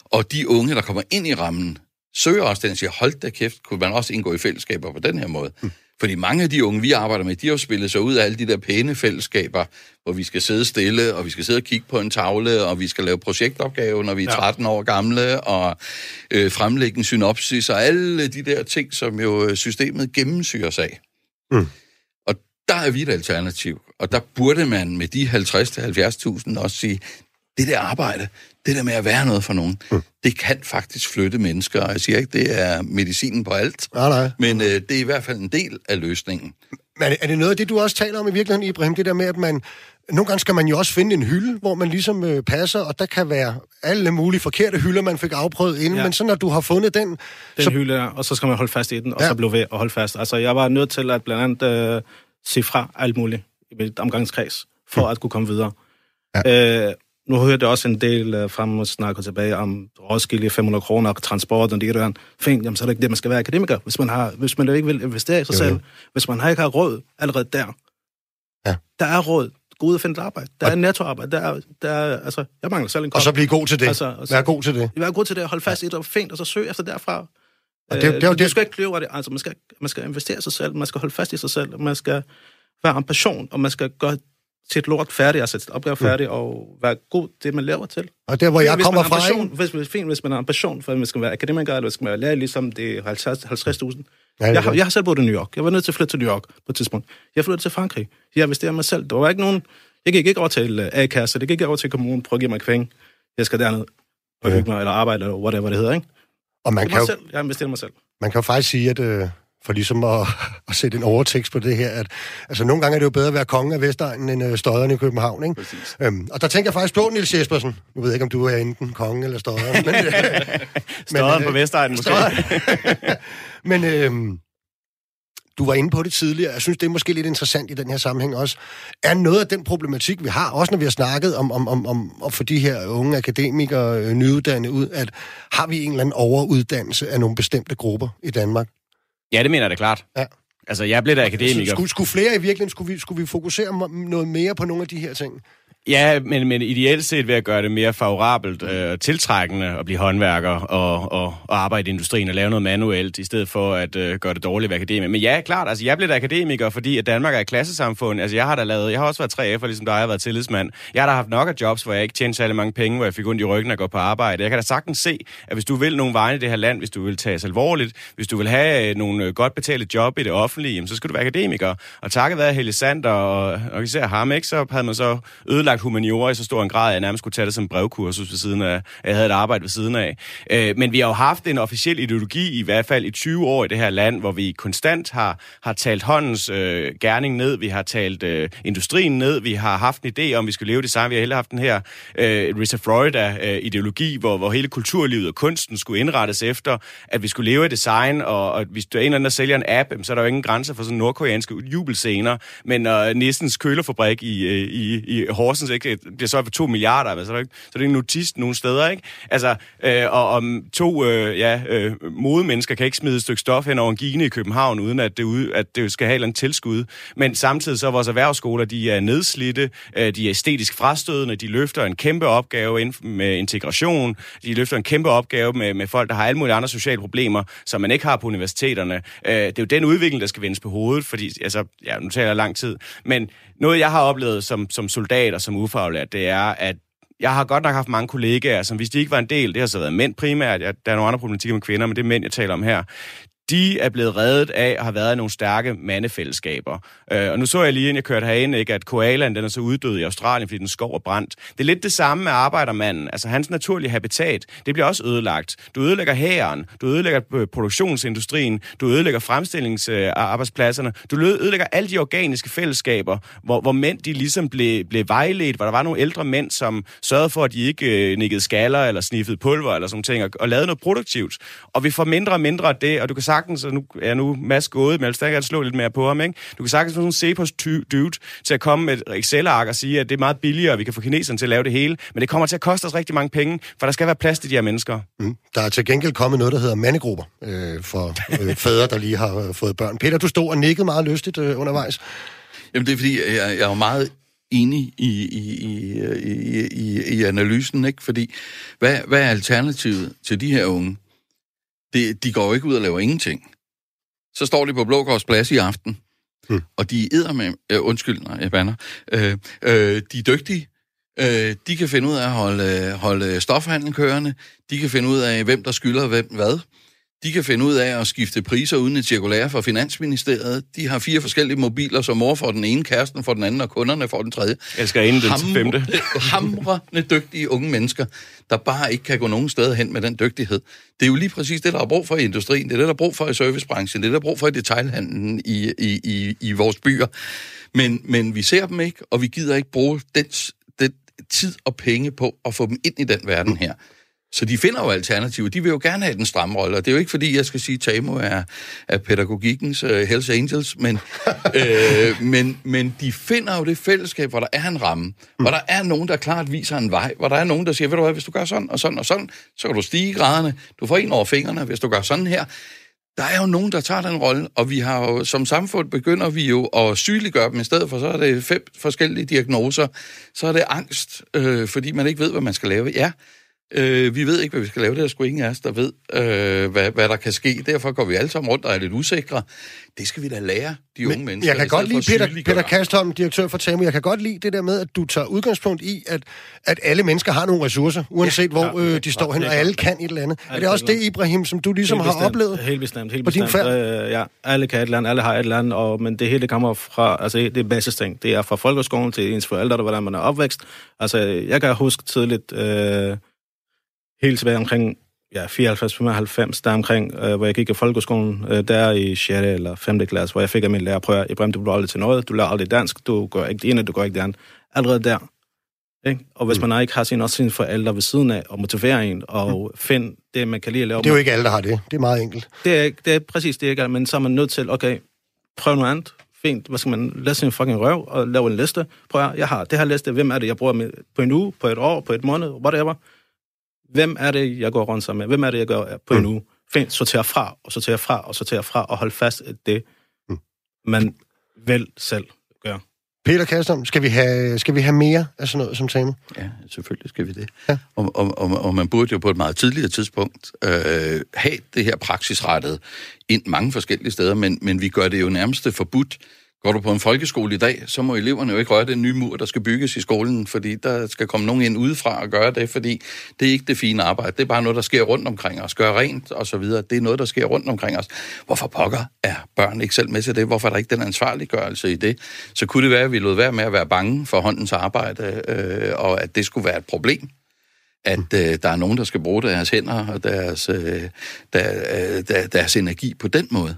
S6: Og de unge, der kommer ind i rammen, søger også den og siger, hold da kæft, kunne man også indgå i fællesskaber på den her måde. Mm. Fordi mange af de unge, vi arbejder med, de har jo spillet sig ud af alle de der pæne fællesskaber, hvor vi skal sidde stille, og vi skal sidde og kigge på en tavle, og vi skal lave projektopgave, når vi er 13 år gamle, og øh, fremlægge en synopsis, og alle de der ting, som jo øh, systemet gennemsyrer sig af. Mm. Og der er vi et alternativ, og der burde man med de 50-70.000 også sige, det der arbejde, det der med at være noget for nogen, mm. det kan faktisk flytte mennesker. Jeg siger ikke, det er medicinen på alt,
S1: nej, nej.
S6: men øh, det er i hvert fald en del af løsningen.
S1: Men er det noget af det, du også taler om i virkeligheden, Ibrahim, det der med, at man... Nogle gange skal man jo også finde en hylde, hvor man ligesom øh, passer, og der kan være alle mulige forkerte hylder, man fik afprøvet inden, ja. men så når du har fundet den...
S7: Den så... hylde der, og så skal man holde fast i den, og ja. så blive ved at holde fast. Altså, jeg var nødt til at blandt andet øh, se fra alt muligt i mit omgangskreds, for mm. at kunne komme videre. Ja. Øh, nu hørte jeg også en del uh, frem og snakke tilbage om Roskilde 500 kroner, transport og det der. Fint, jamen, så er det ikke det, man skal være akademiker. Hvis man, har, hvis man ikke vil investere i sig jo, selv, jo. hvis man har ikke har råd allerede der, ja. der er råd. Gå ud og finde et arbejde. Der og... er nettoarbejde. Der er, der er, altså, jeg mangler selv en kop.
S1: Og så blive god til det. Altså, altså, Vær god til det.
S7: Vær god til det. Hold fast ja. i det og fint, og så søg efter derfra. Og det, det, det, det, skal ikke kløve det. Altså, man skal, man skal investere i sig selv, man skal holde fast i sig selv, man skal være en passion, og man skal gøre et lort færdigt, altså et opgave mm. færdigt, mm. og være god det, man laver til.
S1: Og der, hvor jeg hvis kommer fra...
S7: Passion, hvis, hvis, fint, hvis man har passion for, at man skal være akademiker, eller skal være lærer, ligesom det er 50.000. Ja, jeg, har, jeg har selv boet i New York. Jeg var nødt til at flytte til New York på et tidspunkt. Jeg flyttede til Frankrig. Jeg investerer mig selv. Der var ikke nogen... Jeg gik ikke over til øh, A-kasse, det gik ikke over til kommunen, prøv at give mig penge. Jeg skal derned og hygge mig, eller arbejde, eller whatever det hedder, ikke?
S1: Og man kan jo,
S7: selv. Jeg investerer mig selv.
S1: Man kan jo faktisk sige, at øh, for ligesom at, <laughs> at sætte en overtekst på det her, at altså, nogle gange er det jo bedre at være konge af Vestegnen end øh, støderne i København, ikke? Øhm, og der tænker jeg faktisk på, Nils Jespersen, nu ved jeg ikke, om du er enten konge eller støderen, men...
S4: støderen <laughs> øh, på Vestegnen, måske. <laughs>
S1: men øh, du var inde på det tidligere, jeg synes, det er måske lidt interessant i den her sammenhæng også, er noget af den problematik, vi har, også når vi har snakket om, om, om, om at få de her unge akademikere øh, nyuddannede ud, at har vi en eller anden overuddannelse af nogle bestemte grupper i Danmark?
S4: Ja, det mener jeg da klart. Ja. Altså, jeg blev da akademiker.
S1: Skulle, skulle flere i virkeligheden, skulle vi, skulle vi fokusere noget mere på nogle af de her ting?
S4: Ja, men, men ideelt set ved at gøre det mere favorabelt øh, tiltrækkende at blive håndværker og, og, og arbejde i industrien og lave noget manuelt, i stedet for at øh, gøre det dårligt ved akademiker. Men ja, klart, altså jeg blev da akademiker, fordi at Danmark er et klassesamfund. Altså jeg har da lavet, jeg har også været 3F'er, ligesom dig, jeg har været tillidsmand. Jeg har da haft nok af jobs, hvor jeg ikke tjente særlig mange penge, hvor jeg fik ondt i ryggen og gå på arbejde. Jeg kan da sagtens se, at hvis du vil nogle vegne i det her land, hvis du vil tages alvorligt, hvis du vil have øh, nogle øh, godt betalte job i det offentlige, jamen, så skal du være akademiker. Og takket være Helle Sander og, og især ham, ikke, så havde man så ødelagt ødelagt humaniora i så stor en grad, at jeg nærmest skulle tage det som brevkursus ved siden af, at jeg havde et arbejde ved siden af. Øh, men vi har jo haft en officiel ideologi i hvert fald i 20 år i det her land, hvor vi konstant har, har talt håndens øh, gerning ned, vi har talt øh, industrien ned, vi har haft en idé om, vi skulle leve det samme. Vi har heller haft den her øh, Rita Florida-ideologi, øh, hvor, hvor hele kulturlivet og kunsten skulle indrettes efter, at vi skulle leve af design, og, og hvis du er en eller anden, der sælger en app, så er der jo ingen grænser for sådan nordkoreanske jubelscener, men øh, Nissens kølerfabrik i, øh, i, i Horsens ikke bliver så for 2 milliarder, altså, så er det ikke, så er det ikke notist nogen steder, ikke? Altså, øh, og om to øh, ja, øh, modemennesker kan ikke smide et stykke stof hen over en gine i København, uden at det, ude, at det skal have en tilskud. Men samtidig så er vores erhvervsskoler, de er nedslidte, øh, de er æstetisk frastødende, de løfter en kæmpe opgave med integration, de løfter en kæmpe opgave med, med folk, der har alle mulige andre sociale problemer, som man ikke har på universiteterne. Øh, det er jo den udvikling, der skal vendes på hovedet, fordi, altså, ja, nu taler jeg lang tid, men noget, jeg har oplevet som, som soldat og som ufaglært, det er, at jeg har godt nok haft mange kollegaer, som hvis de ikke var en del, det har så været mænd primært, der er nogle andre problematikker med kvinder, men det er mænd, jeg taler om her, de er blevet reddet af og har været i nogle stærke mandefællesskaber. Øh, og nu så jeg lige, inden jeg kørte herind, ikke, at koalaen den er så uddød i Australien, fordi den skov er brændt. Det er lidt det samme med arbejdermanden. Altså hans naturlige habitat, det bliver også ødelagt. Du ødelægger hæren, du ødelægger øh, produktionsindustrien, du ødelægger fremstillingsarbejdspladserne, du ødelægger alle de organiske fællesskaber, hvor, hvor mænd de ligesom blev, blev vejledt, hvor der var nogle ældre mænd, som sørgede for, at de ikke øh, nikkede skaller eller sniffede pulver eller sådan ting, og, og lavede noget produktivt. Og vi får mindre og mindre af det, og du kan sagtens, og nu er nu Mads gået, men jeg vil stadig slå lidt mere på ham, ikke? Du kan sagtens få sådan en Cepos dude til at komme med et Excel-ark og sige, at det er meget billigere, og vi kan få kineserne til at lave det hele, men det kommer til at koste os rigtig mange penge, for der skal være plads til de her mennesker.
S1: Mm. Der er til gengæld kommet noget, der hedder mandegrupper øh, for øh, <laughs> fædre, der lige har øh, fået børn. Peter, du stod og nikkede meget lystigt øh, undervejs.
S6: Jamen det er fordi, jeg, jeg er meget enig i, i, i, i, i, i analysen, ikke? Fordi, hvad, hvad er alternativet til de her unge? Det, de går jo ikke ud og laver ingenting. Så står de på Blågårds plads i aften, hmm. og de er med, øh, undskyld, nej, jeg banner, øh, øh, de er dygtige, øh, de kan finde ud af at holde, holde stofhandlen kørende, de kan finde ud af, hvem der skylder hvem hvad, de kan finde ud af at skifte priser uden et cirkulære fra Finansministeriet. De har fire forskellige mobiler, så mor får den ene, kæresten for den anden, og kunderne får den tredje.
S4: Jeg skal ind den femte. <laughs>
S6: Hamrende dygtige unge mennesker, der bare ikke kan gå nogen steder hen med den dygtighed. Det er jo lige præcis det, der er brug for i industrien. Det er det, der er brug for i servicebranchen. Det er det, der er brug for i detailhandlen i, i, i, i vores byer. Men, men vi ser dem ikke, og vi gider ikke bruge den, den tid og penge på at få dem ind i den verden her. Så de finder jo alternativer. De vil jo gerne have den stramme rolle, og det er jo ikke fordi, jeg skal sige, at Tamo er, er pædagogikkens uh, Hells Angels, men, <laughs> øh, men, men de finder jo det fællesskab, hvor der er en ramme, mm. hvor der er nogen, der klart viser en vej, hvor der er nogen, der siger, ved du hvad, hvis du gør sådan og sådan og sådan, så kan du stige graderne, du får en over fingrene, hvis du gør sådan her. Der er jo nogen, der tager den rolle, og vi har jo, som samfund begynder vi jo at sygeliggøre dem i stedet for, så er det fem forskellige diagnoser. Så er det angst, øh, fordi man ikke ved, hvad man skal lave. Ja, Øh, vi ved ikke, hvad vi skal lave. Det er sgu ingen af os, der ved, øh, hvad, hvad der kan ske. Derfor går vi alle sammen rundt og er lidt usikre. Det skal vi da lære, de unge Men, mennesker.
S1: Jeg kan godt lide, Peter, Peter Kastholm, direktør for TAMU, jeg kan godt lide det der med, at du tager udgangspunkt i, at, at alle mennesker har nogle ressourcer, uanset ja, hvor ja, øh, de står hen, og alle kan et eller andet. Er det også det, Ibrahim, som du ligesom har oplevet?
S7: Helt bestemt, helt bestemt. Øh, ja, alle kan et eller andet, alle har et eller andet, og, men det hele kommer fra, altså det er basisting. Det er fra folkeskolen til ens forældre, der hvordan man er opvækst. Altså, jeg kan huske tidligt... Øh, helt tilbage omkring ja, 94-95, der omkring, øh, hvor jeg gik i folkeskolen, øh, der i 6. eller 5. klasse, hvor jeg fik af min lærer, prøv Ibrahim, du bliver aldrig til noget, du lærer aldrig dansk, du gør ikke det ene, du gør ikke det andet. Allerede der. Ikke? Og hvis mm. man ikke har sin, også sine forældre ved siden af, og motiverer en, og mm. find det, man kan lide at lave.
S1: Det er jo ikke alle, der har det. Det er meget enkelt.
S7: Det er, det er præcis det, er ikke men så er man nødt til, okay, prøv noget andet. Fint, hvad skal man læse sin fucking røv og lave en liste? Prøv at, jeg har det her liste, hvem er det, jeg bruger med, på en uge, på et år, på et måned, whatever hvem er det, jeg går rundt sammen med? Hvem er det, jeg går på en mm. uge? Find, sortere fra, og sortere fra, og sortere fra, og hold fast i det, mm. man vil selv gøre.
S1: Peter Kastom, skal vi have, skal vi have mere af sådan noget som tema?
S6: Ja, selvfølgelig skal vi det. Ja. Og, og, og, og man burde jo på et meget tidligere tidspunkt øh, have det her praksisrettet ind mange forskellige steder, men, men vi gør det jo nærmest forbudt Går du på en folkeskole i dag, så må eleverne jo ikke røre den nye mur, der skal bygges i skolen, fordi der skal komme nogen ind udefra og gøre det, fordi det er ikke det fine arbejde. Det er bare noget, der sker rundt omkring os. Gør rent og så videre. Det er noget, der sker rundt omkring os. Hvorfor pokker er børn ikke selv med til det? Hvorfor er der ikke den ansvarliggørelse i det? Så kunne det være, at vi lod være med at være bange for håndens arbejde, øh, og at det skulle være et problem at øh, der er nogen, der skal bruge deres hænder og deres, øh, der, øh, der, deres energi på den måde.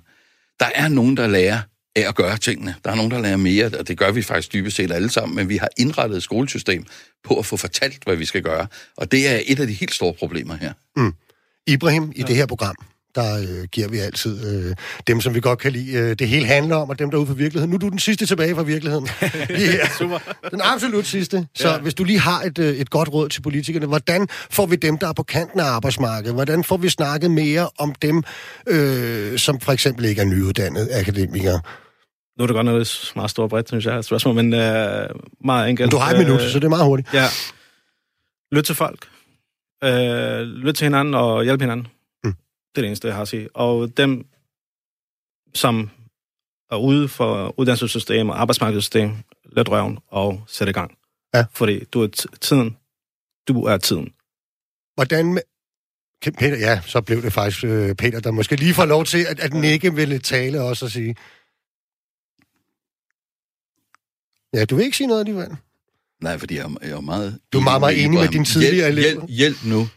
S6: Der er nogen, der lærer af at gøre tingene. Der er nogen, der lærer mere, og det gør vi faktisk dybest set alle sammen, men vi har indrettet et skolesystem på at få fortalt, hvad vi skal gøre. Og det er et af de helt store problemer her.
S1: Mm. Ibrahim, i ja. det her program, der øh, giver vi altid øh, dem, som vi godt kan lide, øh, det hele handler om, og dem, der er ude for virkeligheden. Nu er du den sidste tilbage fra virkeligheden. <laughs> yeah. Super. Den absolut sidste. Så ja. hvis du lige har et, øh, et godt råd til politikerne, hvordan får vi dem, der er på kanten af arbejdsmarkedet? Hvordan får vi snakket mere om dem, øh, som for eksempel ikke er nyuddannede akademikere?
S7: Nu er det godt nok et meget stort bredt, synes jeg, spørgsmål, men øh, meget enkelt.
S1: Du har et minut, øh, så det er meget hurtigt.
S7: Ja. Lyt til folk. Øh, lyt til hinanden og hjælp hinanden. Det er det eneste, jeg har at sige. Og dem, som er ude for uddannelsessystem og arbejdsmarkedssystem, let røven og sæt i gang. Ja. Fordi du er tiden. Du er tiden.
S1: Hvordan. Peter, ja, så blev det faktisk øh, Peter, der måske lige får lov til at, at nikke ville tale også og sige. Ja, du vil ikke sige noget alligevel.
S6: Nej, fordi jeg, jeg er meget...
S1: Du er meget, meget enig med din tidligere
S6: hjælp, hjælp, hjælp nu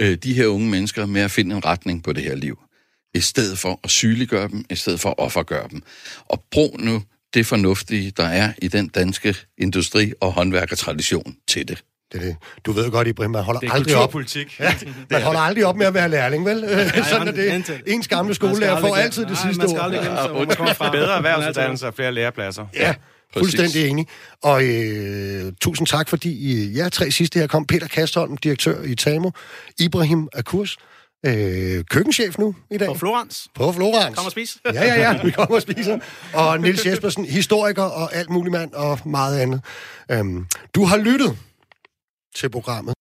S6: øh, de her unge mennesker med at finde en retning på det her liv. I stedet for at sygeliggøre dem, i stedet for at offergøre dem. Og brug nu det fornuftige, der er i den danske industri- og håndværkertradition til det.
S1: Det det. Du ved godt, Ibrahim, man holder
S4: det er
S1: aldrig op.
S4: Ja,
S1: man holder aldrig op med at være lærling, vel? Nej, <laughs> Sådan er det. Ens gamle skolelærer får altid det sidste ord.
S7: Man skal aldrig
S4: fra. Bedre erhvervsuddannelse og flere lærepladser.
S1: Ja, fuldstændig enig. Og øh, tusind tak, fordi I, ja, tre sidste her kom. Peter Kastholm, direktør i TAMO. Ibrahim Akurs, øh, køkkenchef nu i dag.
S7: På Florens.
S1: På Florens.
S7: Kom og spise. <laughs>
S1: ja, ja, ja, vi kommer og spiser. Og Nils Jespersen, historiker og alt muligt mand og meget andet. Øhm, du har lyttet til programmet.